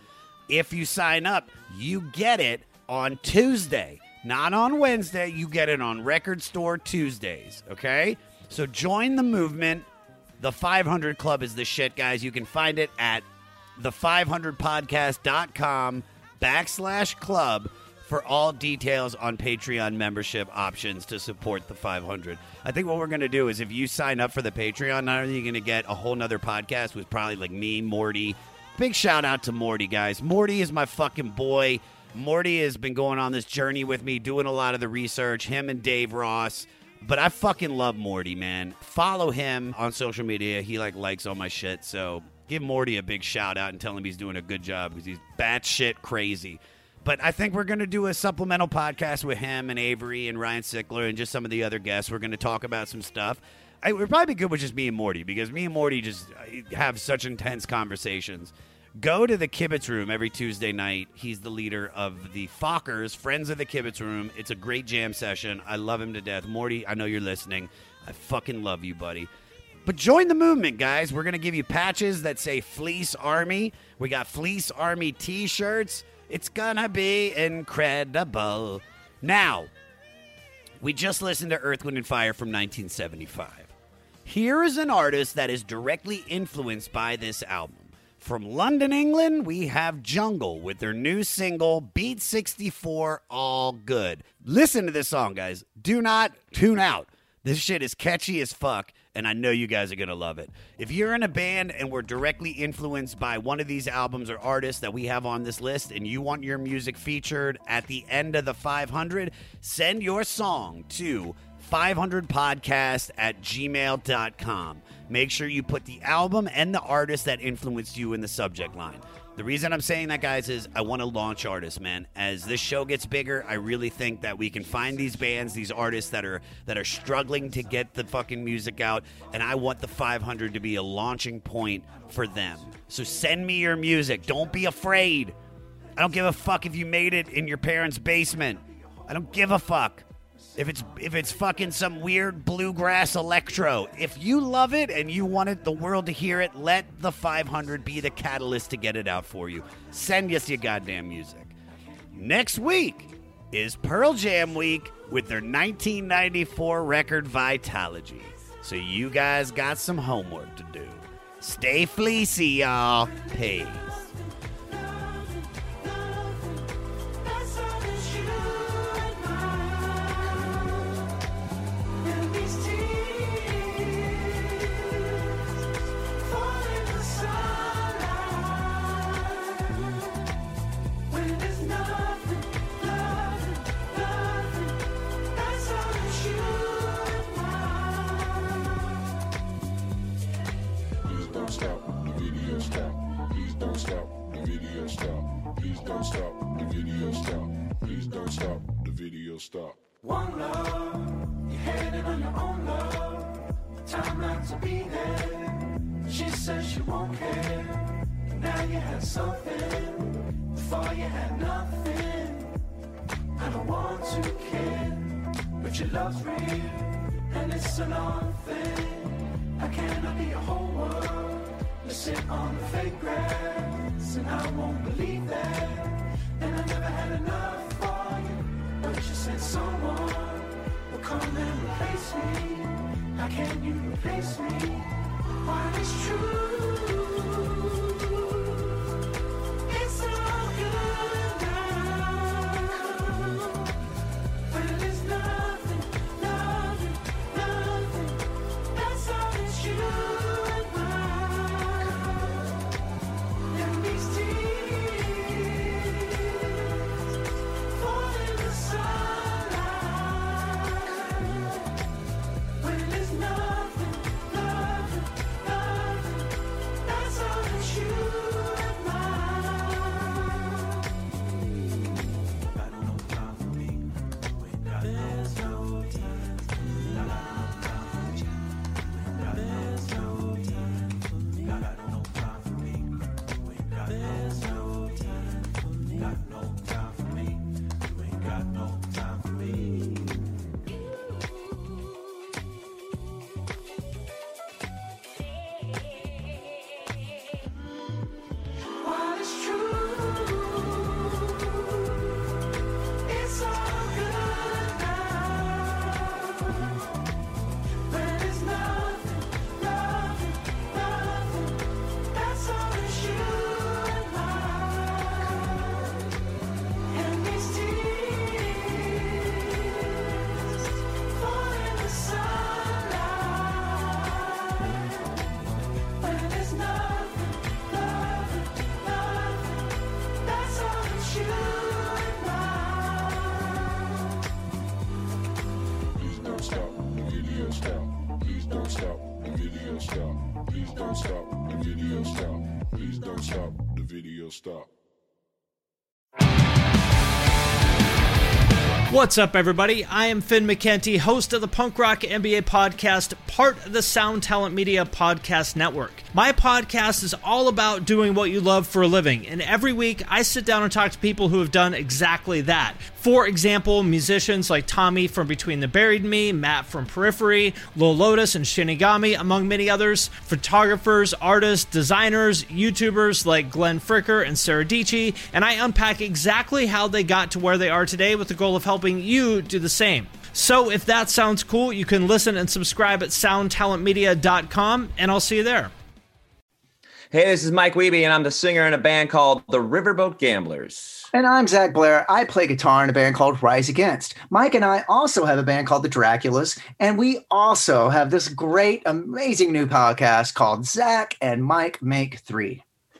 [SPEAKER 2] If you sign up, you get it on Tuesday, not on Wednesday. You get it on Record Store Tuesdays, okay? So join the movement. The 500 Club is the shit, guys. You can find it at the500podcast.com backslash club for all details on Patreon membership options to support the 500. I think what we're going to do is if you sign up for the Patreon, not only are you going to get a whole nother podcast with probably like me, Morty. Big shout out to Morty, guys. Morty is my fucking boy. Morty has been going on this journey with me, doing a lot of the research, him and Dave Ross. But I fucking love Morty, man. Follow him on social media. He like likes all my shit. So give Morty a big shout out and tell him he's doing a good job because he's batshit crazy. But I think we're going to do a supplemental podcast with him and Avery and Ryan Sickler and just some of the other guests. We're going to talk about some stuff. I, it would probably be good with just me and Morty because me and Morty just uh, have such intense conversations. Go to the Kibitz Room every Tuesday night. He's the leader of the Fockers, Friends of the Kibitz Room. It's a great jam session. I love him to death. Morty, I know you're listening. I fucking love you, buddy. But join the movement, guys. We're going to give you patches that say Fleece Army. We got Fleece Army t shirts. It's going to be incredible. Now, we just listened to Earth, Wind, and Fire from 1975. Here is an artist that is directly influenced by this album. From London, England, we have Jungle with their new single, Beat 64 All Good. Listen to this song, guys. Do not tune out. This shit is catchy as fuck, and I know you guys are to love it. If you're in a band and we're directly influenced by one of these albums or artists that we have on this list, and you want your music featured at the end of the 500, send your song to 500podcast at gmail.com. Make sure you put the album and the artist that influenced you in the subject line. The reason I'm saying that, guys, is I want to launch artists, man. As this show gets bigger, I really think that we can find these bands, these artists that are that are struggling to get the fucking music out, and I want the 500 to be a launching point for them. So send me your music. Don't be afraid. I don't give a fuck if you made it in your parents' basement. I don't give a fuck. If it's if it's fucking some weird bluegrass electro, if you love it and you wanted the world to hear it, let the 500 be the catalyst to get it out for you. Send us your goddamn music. Next week is Pearl Jam week with their 1994 record Vitalogy. So you guys got some homework to do. Stay fleecy, y'all. Peace.
[SPEAKER 11] What's up, everybody? I am Finn McKenty, host of the Punk Rock MBA podcast, part of the Sound Talent Media Podcast Network. My podcast is all about doing what you love for a living, and every week I sit down and talk to people who have done exactly that. For example, musicians like Tommy from Between the Buried Me, Matt from Periphery, Lil Lotus, and Shinigami, among many others, photographers, artists, designers, YouTubers like Glenn Fricker and Sarah Dici, and I unpack exactly how they got to where they are today with the goal of helping you do the same. So if that sounds cool, you can listen and subscribe at soundtalentmedia.com, and I'll see you there.
[SPEAKER 12] Hey, this is Mike Wiebe, and I'm the singer in a band called the Riverboat Gamblers.
[SPEAKER 13] And I'm Zach Blair. I play guitar in a band called Rise Against. Mike and I also have a band called the Draculas, and we also have this great, amazing new podcast called Zach and Mike Make Three.